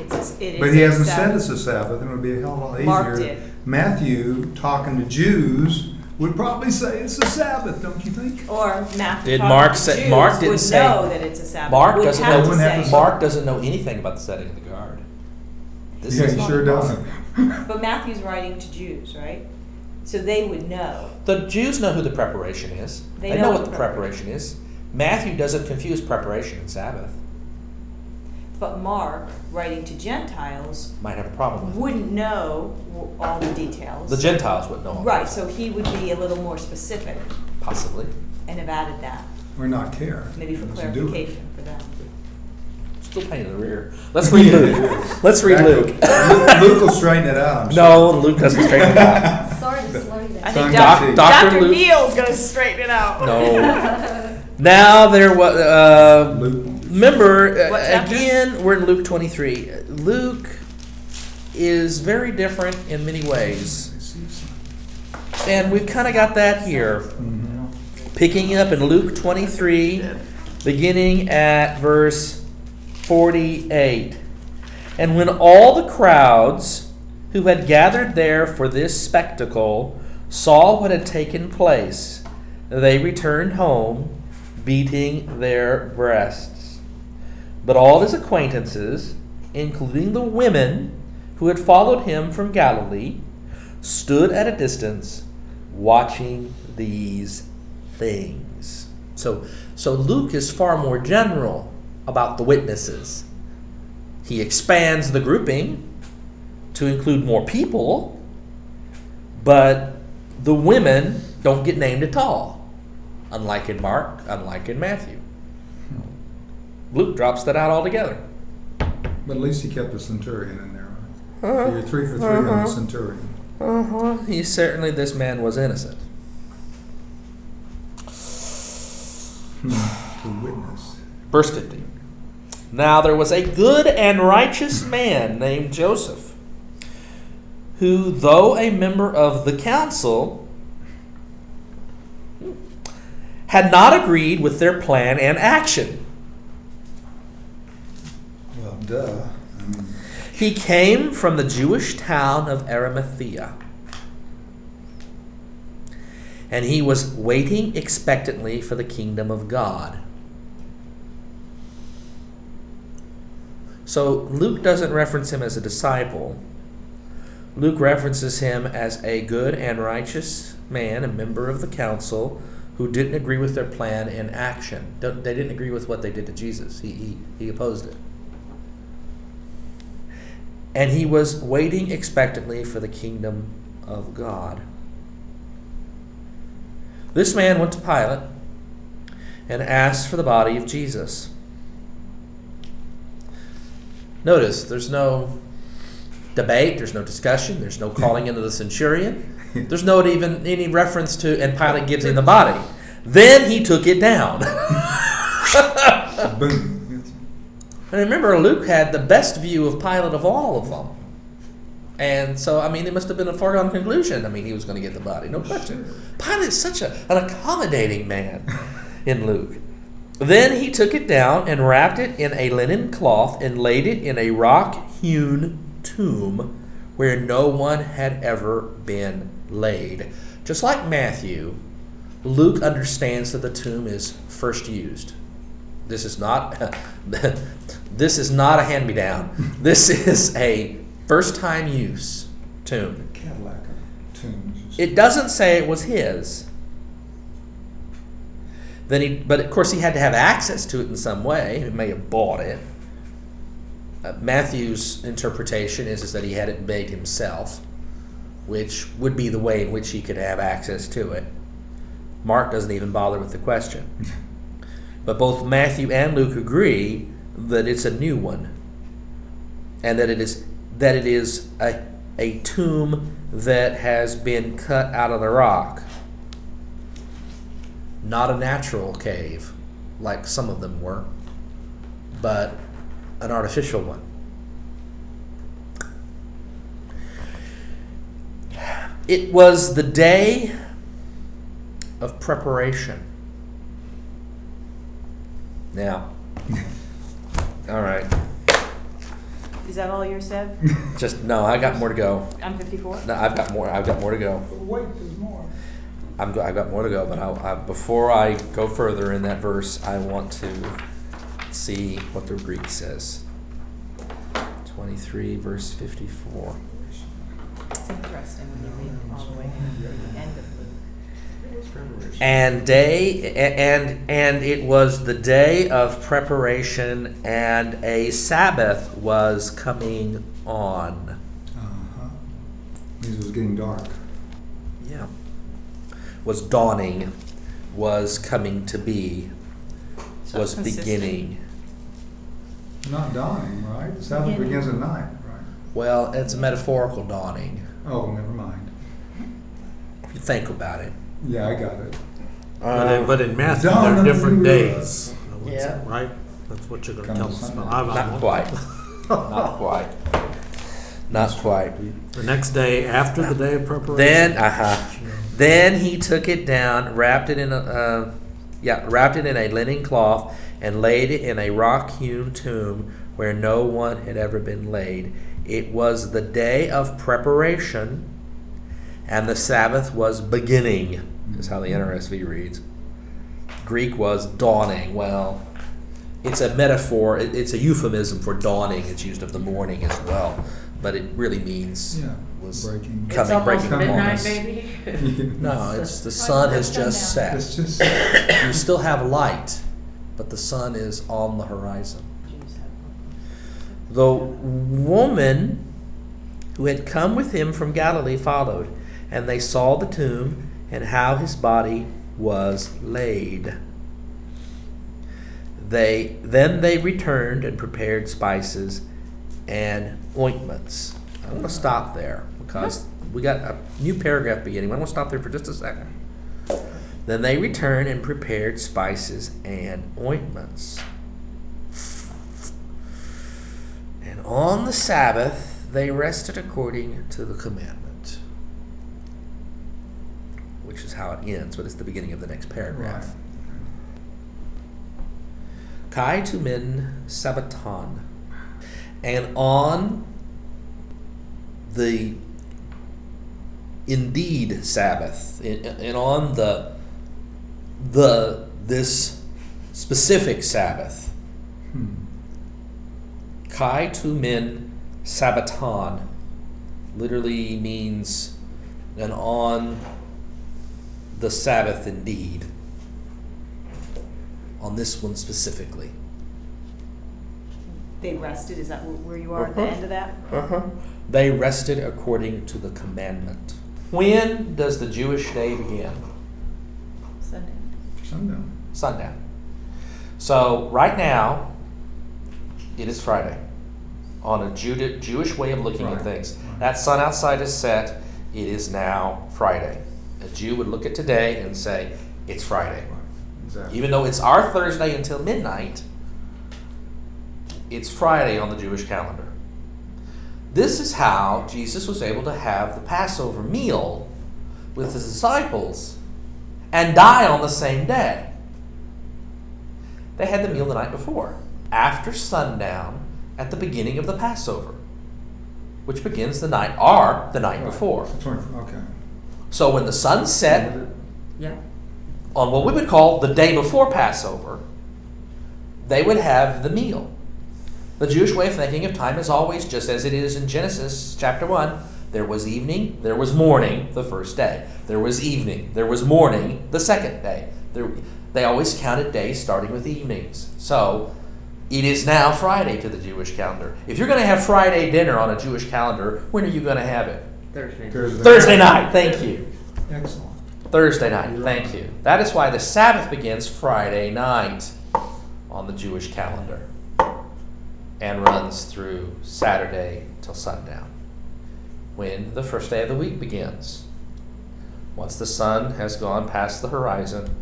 It's, a- it is. But he a hasn't said Sabbath. it's a Sabbath, and it would be a hell of a lot easier. Mark did. Matthew, talking to Jews, would probably say it's a Sabbath, don't you think? Or Matthew. Did talking Mark to say- Jews Mark didn't would say- know that it's a Sabbath. Mark Would doesn't have know. to Wouldn't have say- to Mark doesn't know anything about the setting of the guard. This Yeah, is he not sure doesn't. But Matthew's writing to Jews, right? So they would know. The Jews know who the preparation is. They They, know know what what the the preparation is. Matthew doesn't confuse preparation and Sabbath. But Mark, writing to Gentiles, Might have a problem with it. wouldn't know w- all the details. The Gentiles wouldn't know. all Right, so he would be a little more specific Possibly. and have added that, Or not care. maybe for Doesn't do it. clarification for them. Still pain in the rear. Let's read Luke. Let's read Luke. Luke Luke will straighten it out, I'm sure. no, Luke doesn't straighten it out. Sorry to slow you I down. think Doc- Doc- Dr. Dr. Luke- Neal's gonna straighten it out. No. Now there was. Uh, Luke, remember uh, again, we're in Luke 23. Luke is very different in many ways, and we've kind of got that here. Picking up in Luke 23, beginning at verse 48. And when all the crowds who had gathered there for this spectacle saw what had taken place, they returned home, beating their breasts. But all his acquaintances, including the women who had followed him from Galilee, stood at a distance watching these things. So, so Luke is far more general about the witnesses. He expands the grouping to include more people, but the women don't get named at all, unlike in Mark, unlike in Matthew. Luke drops that out altogether. But at least he kept the centurion in there. right? So you're three for three on the centurion. Uh-huh. He certainly, this man was innocent. Hmm, To witness. Verse 50. Now there was a good and righteous man named Joseph, who, though a member of the council, had not agreed with their plan and action. Duh. I mean, He came from the Jewish town of Arimathea. And he was waiting expectantly for the kingdom of God. So Luke doesn't reference him as a disciple. Luke references him as a good and righteous man, a member of the council, who didn't agree with their plan and action. They didn't agree with what they did to Jesus. He, he, he opposed it. And he was waiting expectantly for the kingdom of God. This man went to Pilate and asked for the body of Jesus. Notice there's no debate, there's no discussion, there's no calling into the centurion. There's not even any reference to and Pilate gives him the body. Then he took it down. And remember, Luke had the best view of Pilate of all of them. And so, I mean, it must have been a foregone conclusion. I mean, he was going to get the body, no question. Pilate's such a, an accommodating man in Luke. Then he took it down and wrapped it in a linen cloth and laid it in a rock hewn tomb where no one had ever been laid. Just like Matthew, Luke understands that the tomb is first used. This is not this is not a hand-me-down. This is a first-time use tomb. Cadillac of tombs. It doesn't say it was his. Then he, but of course he had to have access to it in some way. He may have bought it. Uh, Matthew's interpretation is, is that he had it made himself, which would be the way in which he could have access to it. Mark doesn't even bother with the question. But both Matthew and Luke agree that it's a new one, and that it is that it is a, a tomb that has been cut out of the rock, not a natural cave, like some of them were, but an artificial one. It was the day of preparation. Now, all right. Is that all yours, Sev? Just no, I got more to go. I'm fifty-four? No, I've got more. I've got more to go. Wait, there's more. I'm go, I've got more to go, but I, I, before I go further in that verse, I want to see what the Greek says. 23, verse 54. It's interesting when you read all the way to the end of Luke. And day and and it was the day of preparation, and a Sabbath was coming on. Uh-huh. It was getting dark. Yeah. Was dawning, was coming to be, So was consistent. beginning. Not dawning, right? the Sabbath Beginning. begins at night, right? Well, it's a metaphorical dawning. Oh, never mind. If you think about it. Yeah, I got it. But in, but in Matthew, Dawn there are of different the- days. Yeah. Right? That's what you're gonna tell us Sunday. about. I'm- I'm- Not quite. Not quite. Not quite. The next day after the day of preparation. Then, uh huh. Then he took it down, wrapped it in a, uh, yeah, wrapped it in a linen cloth, and laid it in a rock-hewn tomb where no one had ever been laid. It was the day of preparation, and the Sabbath was beginning. Is how the NRSV reads. Greek was dawning. Well, it's a metaphor. It's a euphemism for dawning. It's used of the morning as well, but it really means Yeah, was breaking. It's coming, almost breaking upon midnight, us. baby. No, it's the sun has just set. It's just, You still have light, but the sun is on the horizon. The woman who had come with him from Galilee followed, and they saw the tomb and how his body was laid. They then they returned and prepared spices and ointments. I want to stop there because we got a new paragraph beginning. I want to stop there for just a second. Then they returned and prepared spices and ointments. And on the Sabbath they rested according to the commandment. Which is how it ends, but it's the beginning of the next right. paragraph. Kai tu min sabbaton. And on the indeed Sabbath, and on the the this specific Sabbath, Hmm. Kai tu min sabbaton literally means and on the Sabbath indeed. On this one specifically. they rested, is that where you are at the Uh-huh. end of that? Uh-huh. They rested according to the commandment. When does the Jewish day begin? Sunday. Sundown. Sundown. So right now, it is Friday. On a Juda- Jewish way of looking at Right. things, Right. that sun outside is set. It is now Friday. A Jew would look at today and say, "It's Friday." Exactly. Even though it's our Thursday until midnight, it's Friday on the Jewish calendar. This is how Jesus was able to have the Passover meal with his disciples and die on the same day. They had the meal the night before, after sundown at the beginning of the Passover, which begins the night, or the night Right. before. Okay. So when the sun set, Yeah. on what we would call the day before Passover, they would have the meal. The Jewish way of thinking of time is always just as it is in Genesis chapter 1. There was evening, there was morning the first day. There was evening, there was morning the second day. There, they always counted days starting with evenings. So it is now Friday to the Jewish calendar. If you're going to have Friday dinner on a Jewish calendar, when are you going to have it? Thursday. Thursday. Thursday night, thank you. Excellent. Thursday night, thank you. That is why the Sabbath begins Friday night on the Jewish calendar and runs through Saturday till sundown, when the first day of the week begins. Once the sun has gone past the horizon,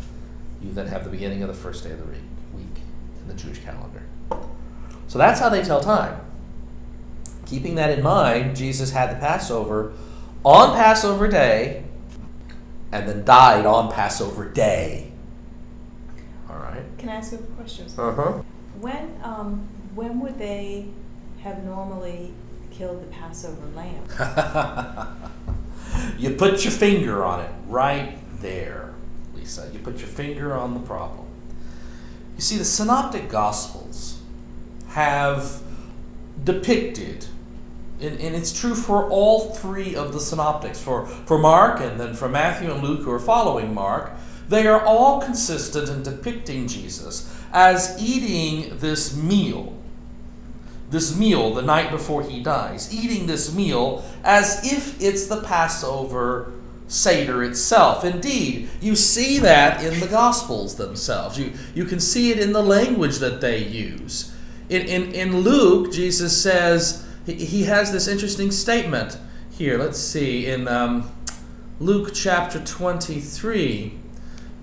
you then have the beginning of the first day of the week, week in the Jewish calendar. So that's how they tell time. Keeping that in mind, Jesus had the Passover on Passover day and then died on Passover day. All right. Can I ask you a question? Uh huh. When, um, when would they have normally killed the Passover lamb? you put your finger on it right there, Lisa. You put your finger on the problem. You see, the Synoptic Gospels have depicted, and, and it's true for all three of the Synoptics, for, for Mark and then for Matthew and Luke, who are following Mark, they are all consistent in depicting Jesus as eating this meal this meal the night before he dies, eating this meal as if it's the Passover Seder itself. Indeed, you see that in the Gospels themselves. You, you can see it in the language that they use. In, in, in Luke, Jesus says, he, he has this interesting statement here. Let's see, in um, Luke chapter 23,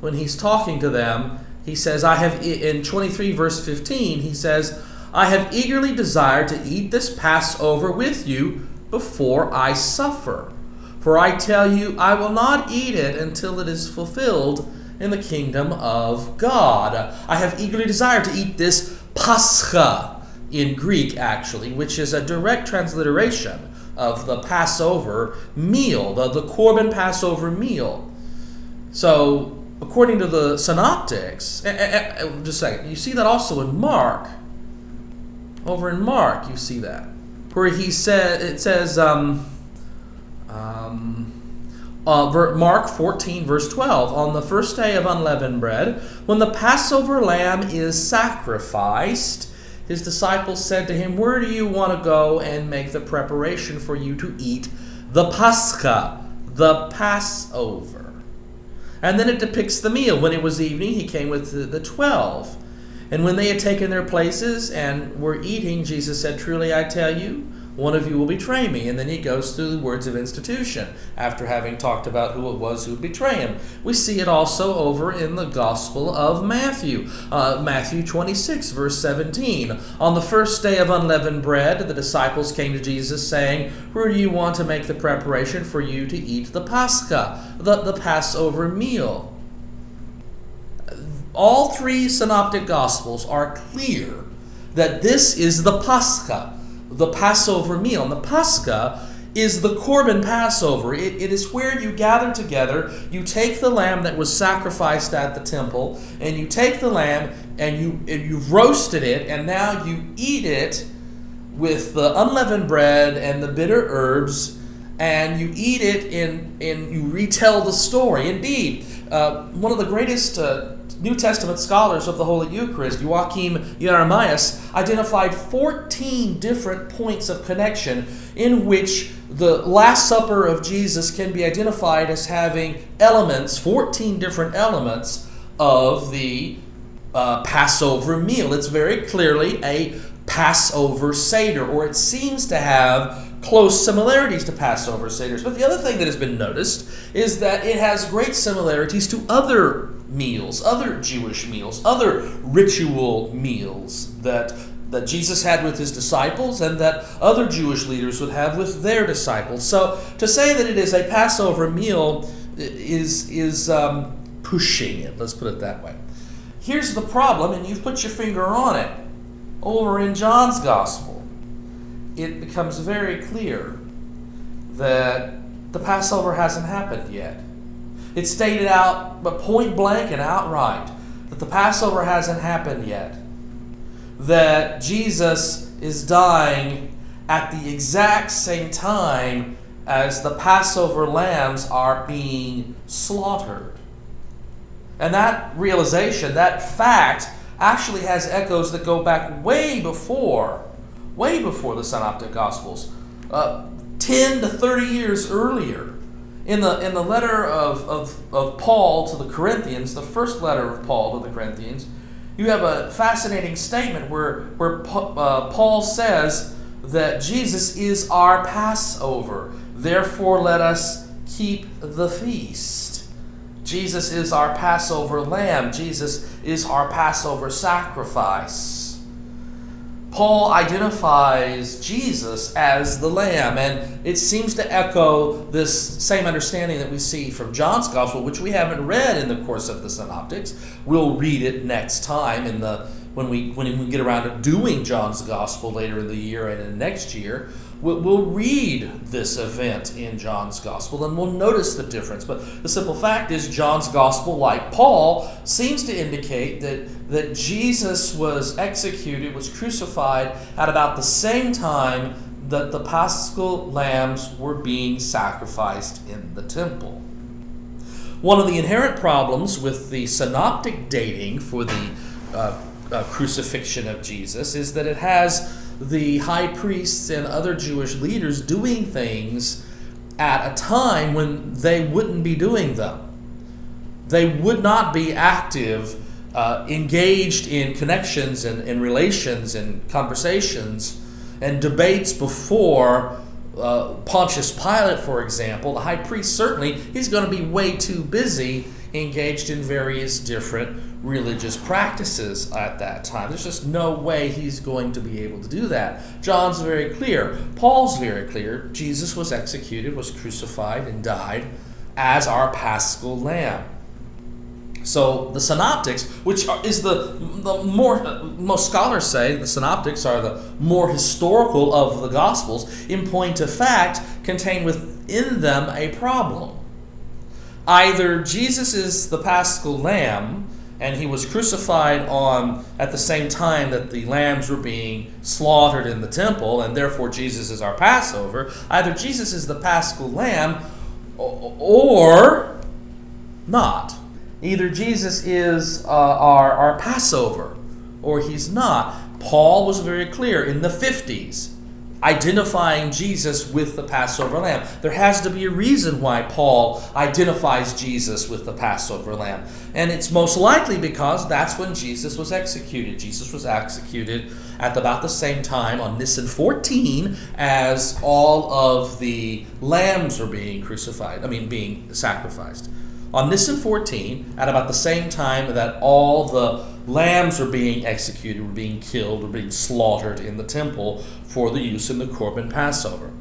when he's talking to them, he says, I have, in 23 verse 15, he says, I have eagerly desired to eat this Passover with you before I suffer. For I tell you, I will not eat it until it is fulfilled in the kingdom of God. I have eagerly desired to eat this Pascha in Greek, actually, which is a direct transliteration of the Passover meal, the, the Korban Passover meal. So, according to the Synoptics, eh, eh, eh, just a second, you see that also in Mark. Over in Mark, you see that where he said it says um, um, uh, Mark 14 verse 12 on the first day of unleavened bread when the Passover lamb is sacrificed his disciples said to him where do you want to go and make the preparation for you to eat the Pascha the Passover? And then it depicts the meal. When it was evening he came with the, the 12 and when they had taken their places and were eating, Jesus said, Truly I tell you, one of you will betray me. And then he goes through the words of institution after having talked about who it was who would betray him. We see it also over in the Gospel of Matthew, uh, Matthew 26, verse 17. On the first day of unleavened bread, the disciples came to Jesus saying, Where do you want to make the preparation for you to eat the Pascha, the, the Passover meal? all three synoptic gospels are clear that this is the Pascha, the Passover meal. And the Pascha is the Korban Passover. It, it is where you gather together, you take the lamb that was sacrificed at the temple, and you take the lamb and you and you've roasted it, and now you eat it with the unleavened bread and the bitter herbs, and you eat it in, in you retell the story. Indeed, uh, one of the greatest uh, New Testament scholars of the Holy Eucharist, Joachim Jeremias, identified 14 different points of connection in which the Last Supper of Jesus can be identified as having elements, 14 different elements of the uh, Passover meal. It's very clearly a Passover Seder, or it seems to have close similarities to Passover Seders. But the other thing that has been noticed is that it has great similarities to other meals, other Jewish meals, other ritual meals that that Jesus had with his disciples and that other Jewish leaders would have with their disciples. So to say that it is a Passover meal is is um, pushing it. Let's put it that way. Here's the problem, and you've put your finger on it. Over in John's Gospel, it becomes very clear that the Passover hasn't happened yet. It's stated out, but point blank and outright, that the Passover hasn't happened yet. That Jesus is dying at the exact same time as the Passover lambs are being slaughtered. And that realization, that fact, actually has echoes that go back way before, way before the Synoptic Gospels, uh, 10 to 30 years earlier. In the, in the letter of, of, of Paul to the Corinthians, the first letter of Paul to the Corinthians, you have a fascinating statement where, where uh, Paul says that Jesus is our Passover. Therefore, let us keep the feast. Jesus is our Passover lamb. Jesus is our Passover sacrifice. Paul identifies Jesus as the lamb, and it seems to echo this same understanding that we see from John's gospel, which we haven't read in the course of the synoptics. We'll read it next time in the when we when we get around to doing John's gospel later in the year and in next year. We'll, read this event in John's gospel and we'll notice the difference. But the simple fact is, John's gospel, like Paul, seems to indicate that, that Jesus was executed, was crucified at about the same time that the paschal lambs were being sacrificed in the temple. One of the inherent problems with the synoptic dating for the uh, uh, crucifixion of Jesus is that it has the high priests and other Jewish leaders doing things at a time when they wouldn't be doing them. They would not be active, uh, engaged in connections and, and, relations and conversations and debates before uh, Pontius Pilate, for example. The high priest certainly, he's going to be way too busy engaged in various different religious practices at that time. There's just no way he's going to be able to do that. John's very clear. Paul's very clear. Jesus was executed, was crucified, and died as our paschal lamb. So the synoptics, which is the, the more most scholars say the synoptics are the more historical of the gospels, in point of fact, contain within them a problem. Either Jesus is the paschal lamb, and he was crucified on at the same time that the lambs were being slaughtered in the temple, and therefore Jesus is our Passover. Either Jesus is the paschal lamb or not. Either Jesus is uh, our, our Passover or he's not. Paul was very clear in the 50s identifying Jesus with the Passover lamb. There has to be a reason why Paul identifies Jesus with the Passover lamb. And it's most likely because that's when Jesus was executed. Jesus was executed at about the same time on Nisan 14 as all of the lambs are being crucified, I mean, being sacrificed. On Nisan 14, at about the same time that all the lambs were being executed, were being killed, were being slaughtered in the temple for the use in the Korban Passover.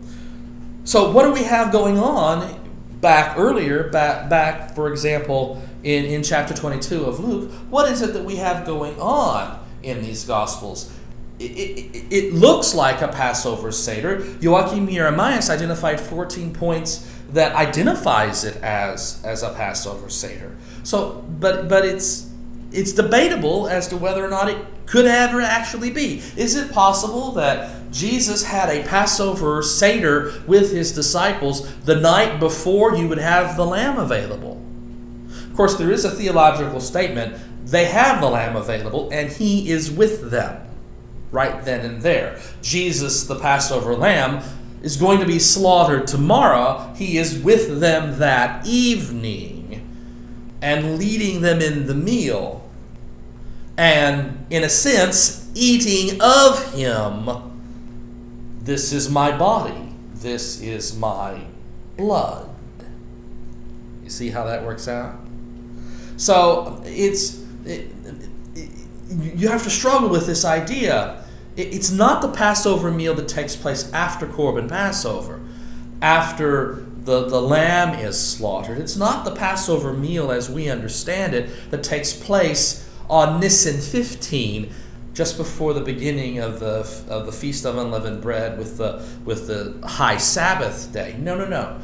So, what do we have going on back earlier, back, back for example, in, in chapter 22 of Luke? What is it that we have going on in these Gospels? It, it, it looks like a Passover Seder. Joachim Jeremias identified 14 points that identifies it as as a Passover Seder. So, but but it's it's debatable as to whether or not it could ever actually be. Is it possible that Jesus had a Passover Seder with his disciples the night before you would have the lamb available? Of course, there is a theological statement they have the lamb available, and he is with them right then and there. Jesus, the Passover lamb, is going to be slaughtered tomorrow. He is with them that evening and leading them in the meal. And in a sense, eating of him. This is my body. This is my blood. You see how that works out? So it's it, it, you have to struggle with this idea. It, it's not the Passover meal that takes place after Korban Passover, after the, the lamb is slaughtered. It's not the Passover meal as we understand it that takes place on Nisan 15, just before the beginning of the, of the Feast of Unleavened Bread with the, with the high Sabbath day. No, no, no.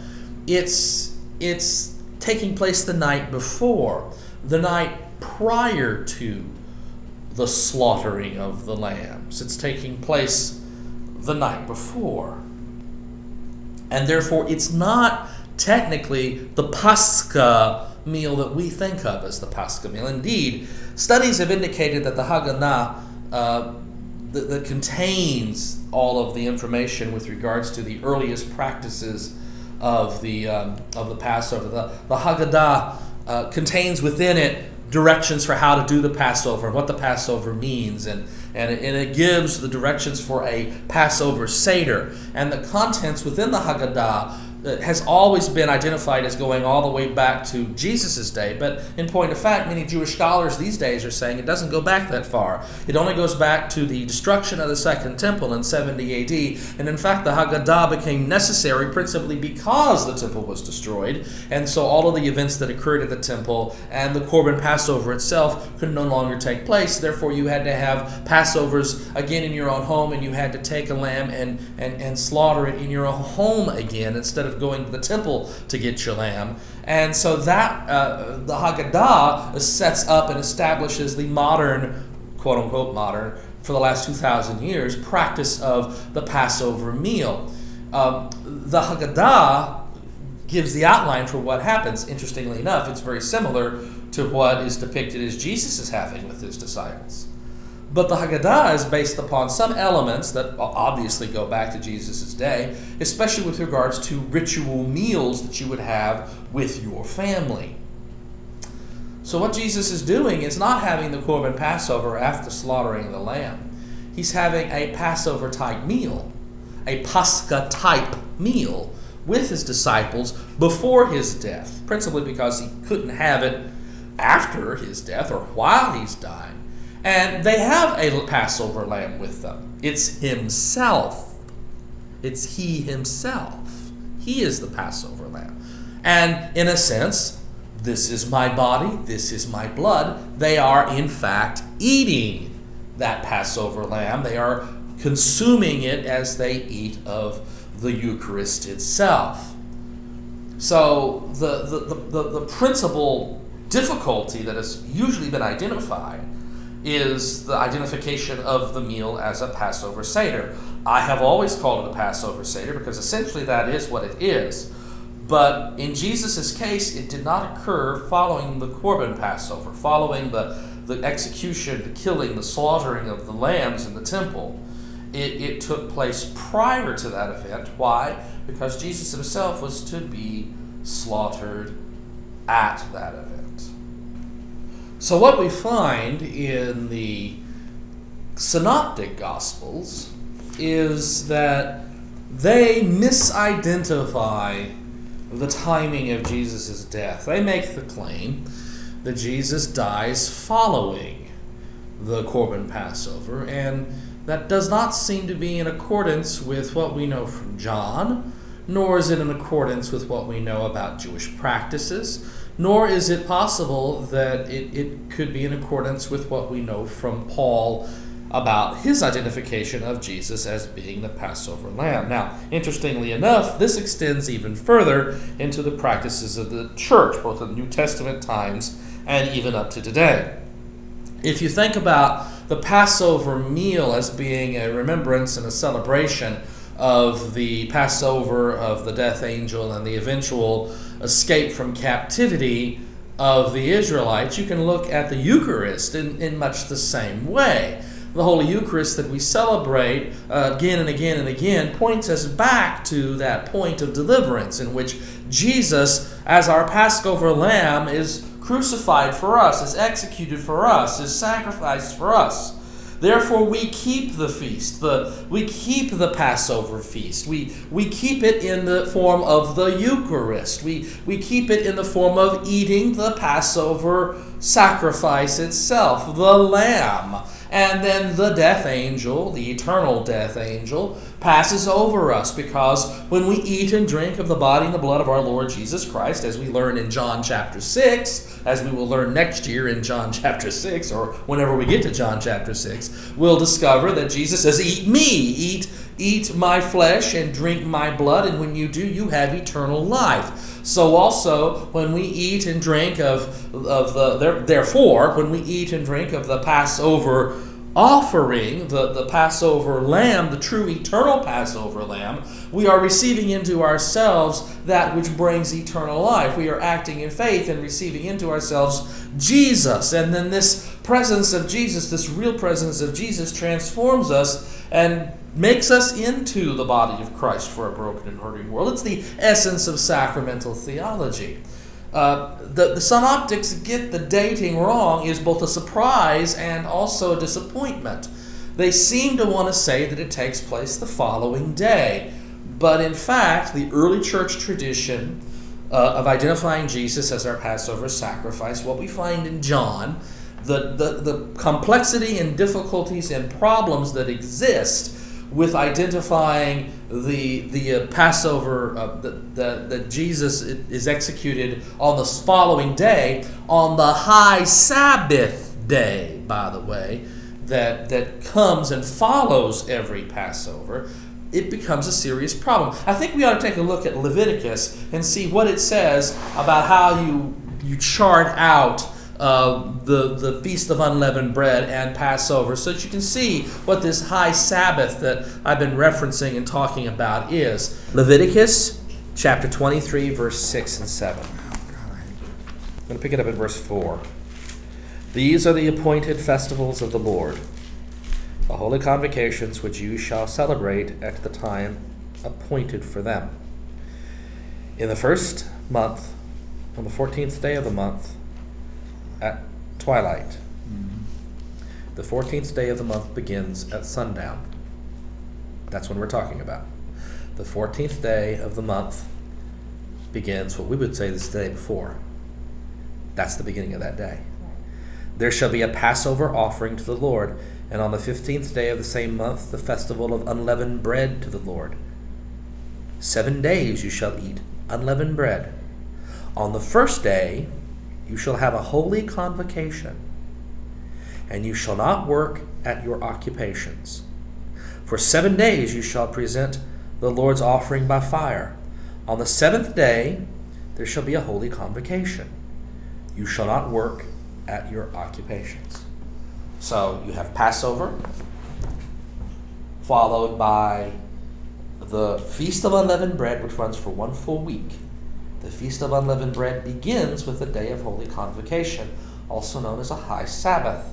It's, it's taking place the night before, the night prior to the slaughtering of the lambs. It's taking place the night before. And therefore, it's not technically the Pascha meal that we think of as the Pascha meal. Indeed, studies have indicated that the Haggadah uh, that, that, contains all of the information with regards to the earliest practices of the um, of the Passover. The, the Haggadah uh, contains within it directions for how to do the Passover and what the Passover means, and, and, it, and it gives the directions for a Passover Seder. And the contents within the Haggadah has always been identified as going all the way back to Jesus' day. But in point of fact, many Jewish scholars these days are saying it doesn't go back that far. It only goes back to the destruction of the Second Temple in 70 AD. And in fact, the Haggadah became necessary principally because the temple was destroyed. And so all of the events that occurred at the temple and the Korban Passover itself could no longer take place. Therefore, you had to have Passovers again in your own home, and you had to take a lamb and, and, and slaughter it in your own home again instead of going to the temple to get your lamb. And so that, uh, the Haggadah sets up and establishes the modern, quote unquote modern, for the last 2,000 years, practice of the Passover meal. Um, the Haggadah gives the outline for what happens. Interestingly enough, it's very similar to what is depicted as Jesus is having with his disciples. But the Haggadah is based upon some elements that obviously go back to Jesus' day, especially with regards to ritual meals that you would have with your family. So, what Jesus is doing is not having the Korban Passover after slaughtering the lamb. He's having a Passover type meal, a Pascha type meal with his disciples before his death, principally because he couldn't have it after his death or while he's dying. And they have a Passover lamb with them. It's himself. It's he himself. He is the Passover lamb. And in a sense, this is my body, this is my blood. They are, in fact, eating that Passover lamb. They are consuming it as they eat of the Eucharist itself. So, the, the, the, the, principal difficulty that has usually been identified is the identification of the meal as a Passover Seder. I have always called it a Passover Seder because essentially that is what it is. But in Jesus' case, it did not occur following the Korban Passover, following the, the execution, the killing, the slaughtering of the lambs in the temple. It, it took place prior to that event. Why? Because Jesus himself was to be slaughtered at that event. So, what we find in the synoptic gospels is that they misidentify the timing of Jesus' death. They make the claim that Jesus dies following the Korban Passover, and that does not seem to be in accordance with what we know from John, nor is it in accordance with what we know about Jewish practices nor is it possible that it, it could be in accordance with what we know from Paul about his identification of Jesus as being the Passover lamb. Now, interestingly enough, this extends even further into the practices of the church, both in New Testament times and even up to today. If you think about the Passover meal as being a remembrance and a celebration of the Passover of the death angel and the eventual escape from captivity, of the Israelites, you can look at the Eucharist in, in much the same way. The Holy Eucharist that we celebrate uh, again and again and again points us back to that point of deliverance in which Jesus, as our Passover lamb, is crucified for us, is executed for us, is sacrificed for us. Therefore, we keep the feast. The, we keep the Passover feast. We, we keep it in the form of the Eucharist. We, we keep it in the form of eating the Passover sacrifice itself, the lamb. And then the death angel, the eternal death angel, passes over us because when we eat and drink of the body and the blood of our Lord Jesus Christ, as we learn in John chapter 6, as we will learn next year in John chapter 6, or whenever we get to John chapter 6, we'll discover that Jesus says, Eat me, eat, eat my flesh and drink my blood, and when you do, you have eternal life. So also, when we eat and drink of, of the, therefore, when we eat and drink of the Passover offering, the, the Passover lamb, the true eternal Passover lamb, we are receiving into ourselves that which brings eternal life. We are acting in faith and receiving into ourselves Jesus. And then this presence of Jesus, this real presence of Jesus, transforms us and makes us into the body of Christ for a broken and hurting world. It's the essence of sacramental theology. Uh, the, the synoptics get the dating wrong is both a surprise and also a disappointment. They seem to want to say that it takes place the following day. But in fact, the early church tradition uh, of identifying Jesus as our Passover sacrifice, what we find in John, the, the, the complexity and difficulties and problems that exist with identifying the the uh, Passover uh, that, Jesus is executed on the following day on the high Sabbath day, by the way, that that comes and follows every Passover. It becomes a serious problem. I think we ought to take a look at Leviticus and see what it says about how you you chart out uh, the, the Feast of Unleavened Bread and Passover so that you can see what this high Sabbath that I've been referencing and talking about is. Leviticus chapter 23, verse 6 and 7. I'm going to pick it up at verse 4. These are the appointed festivals of the Lord, the holy convocations which you shall celebrate at the time appointed for them. In the first month, on the fourteenth day of the month, at twilight. The 14th day of the month begins at sundown. That's when we're talking about. The 14th day of the month begins what we would say is the day before. That's the beginning of that day. There shall be a Passover offering to the Lord, and on the 15th day of the same month, the festival of unleavened bread to the Lord. Seven days you shall eat unleavened bread. On the first day, you shall have a holy convocation, and you shall not work at your occupations. For seven days you shall present the Lord's offering by fire. On the seventh day there shall be a holy convocation. You shall not work at your occupations. So you have Passover, followed by the Feast of Unleavened Bread, which runs for one full week. The Feast of Unleavened Bread begins with the Day of Holy Convocation, also known as a High Sabbath.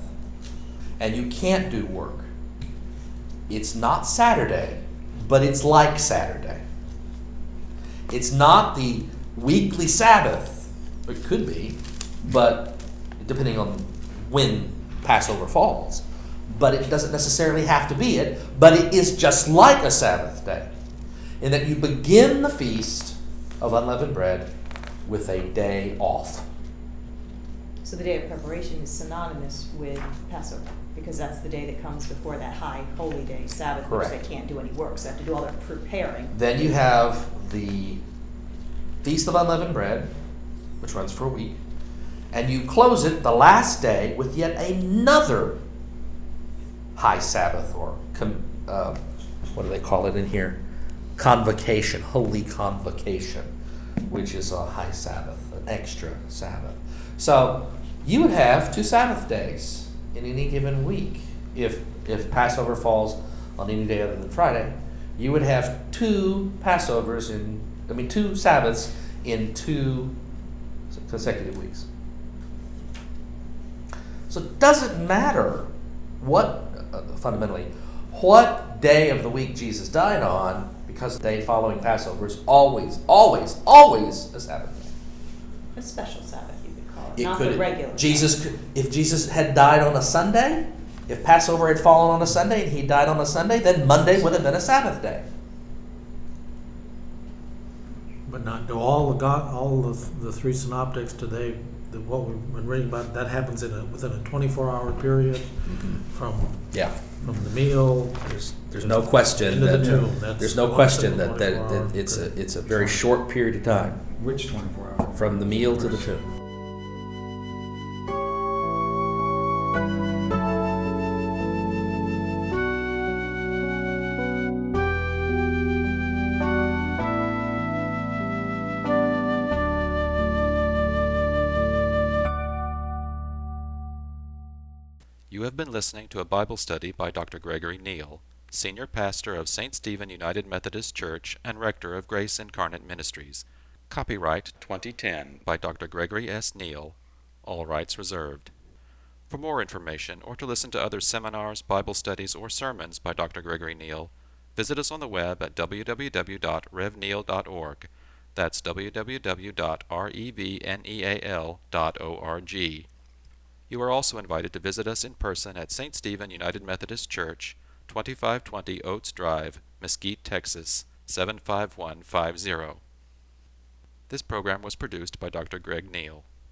And you can't do work. It's not Saturday, but it's like Saturday. It's not the weekly Sabbath. It could be, but depending on when Passover falls. But it doesn't necessarily have to be it, but it is just like a Sabbath day. In that you begin the feast of unleavened bread with a day off. So the day of preparation is synonymous with Passover because that's the day that comes before that high holy day, Sabbath, which Correct. they can't do any work, so they have to do all their preparing. Then you have the Feast of Unleavened Bread, which runs for a week, and you close it the last day with yet another high Sabbath or com, uh, what do they call it in here? Convocation, holy convocation, which is a high Sabbath, an extra Sabbath. So you would have two Sabbath days in any given week if if Passover falls on any day other than Friday. You would have two Passovers in, I mean, two Sabbaths in two consecutive weeks. So it doesn't matter what, uh, fundamentally, what day of the week Jesus died on, because the day following Passover is always, always, always a Sabbath day. A special Sabbath, you could call it, It not could the regular. Jesus could, if Jesus had died on a Sunday, if Passover had fallen on a Sunday and he died on a Sunday, then Monday would have been a Sabbath day. But not, do all the God, all of the three synoptics, today they, the, what we've been reading about, that happens in a, within a twenty-four hour period mm-hmm. from, Yeah. From the meal? There's, there's no question Into the that tomb, that's there's no question single that, that, 24 it's a it's a very short period of time Which twenty-four hours? from the meal to the tomb. Have been listening to a Bible study by Dr. Gregory Neal, Senior Pastor of St. Stephen United Methodist Church and Rector of Grace Incarnate Ministries. Copyright 2010 by Dr. Gregory S. Neal, all rights reserved. For more information or to listen to other seminars, Bible studies, or sermons by Dr. Gregory Neal, visit us on the web at www.revneal.org. That's www.revneal.org. You are also invited to visit us in person at St. Stephen United Methodist Church, 2520 Oates Drive, Mesquite, Texas 75150. This program was produced by Dr. Greg Neal.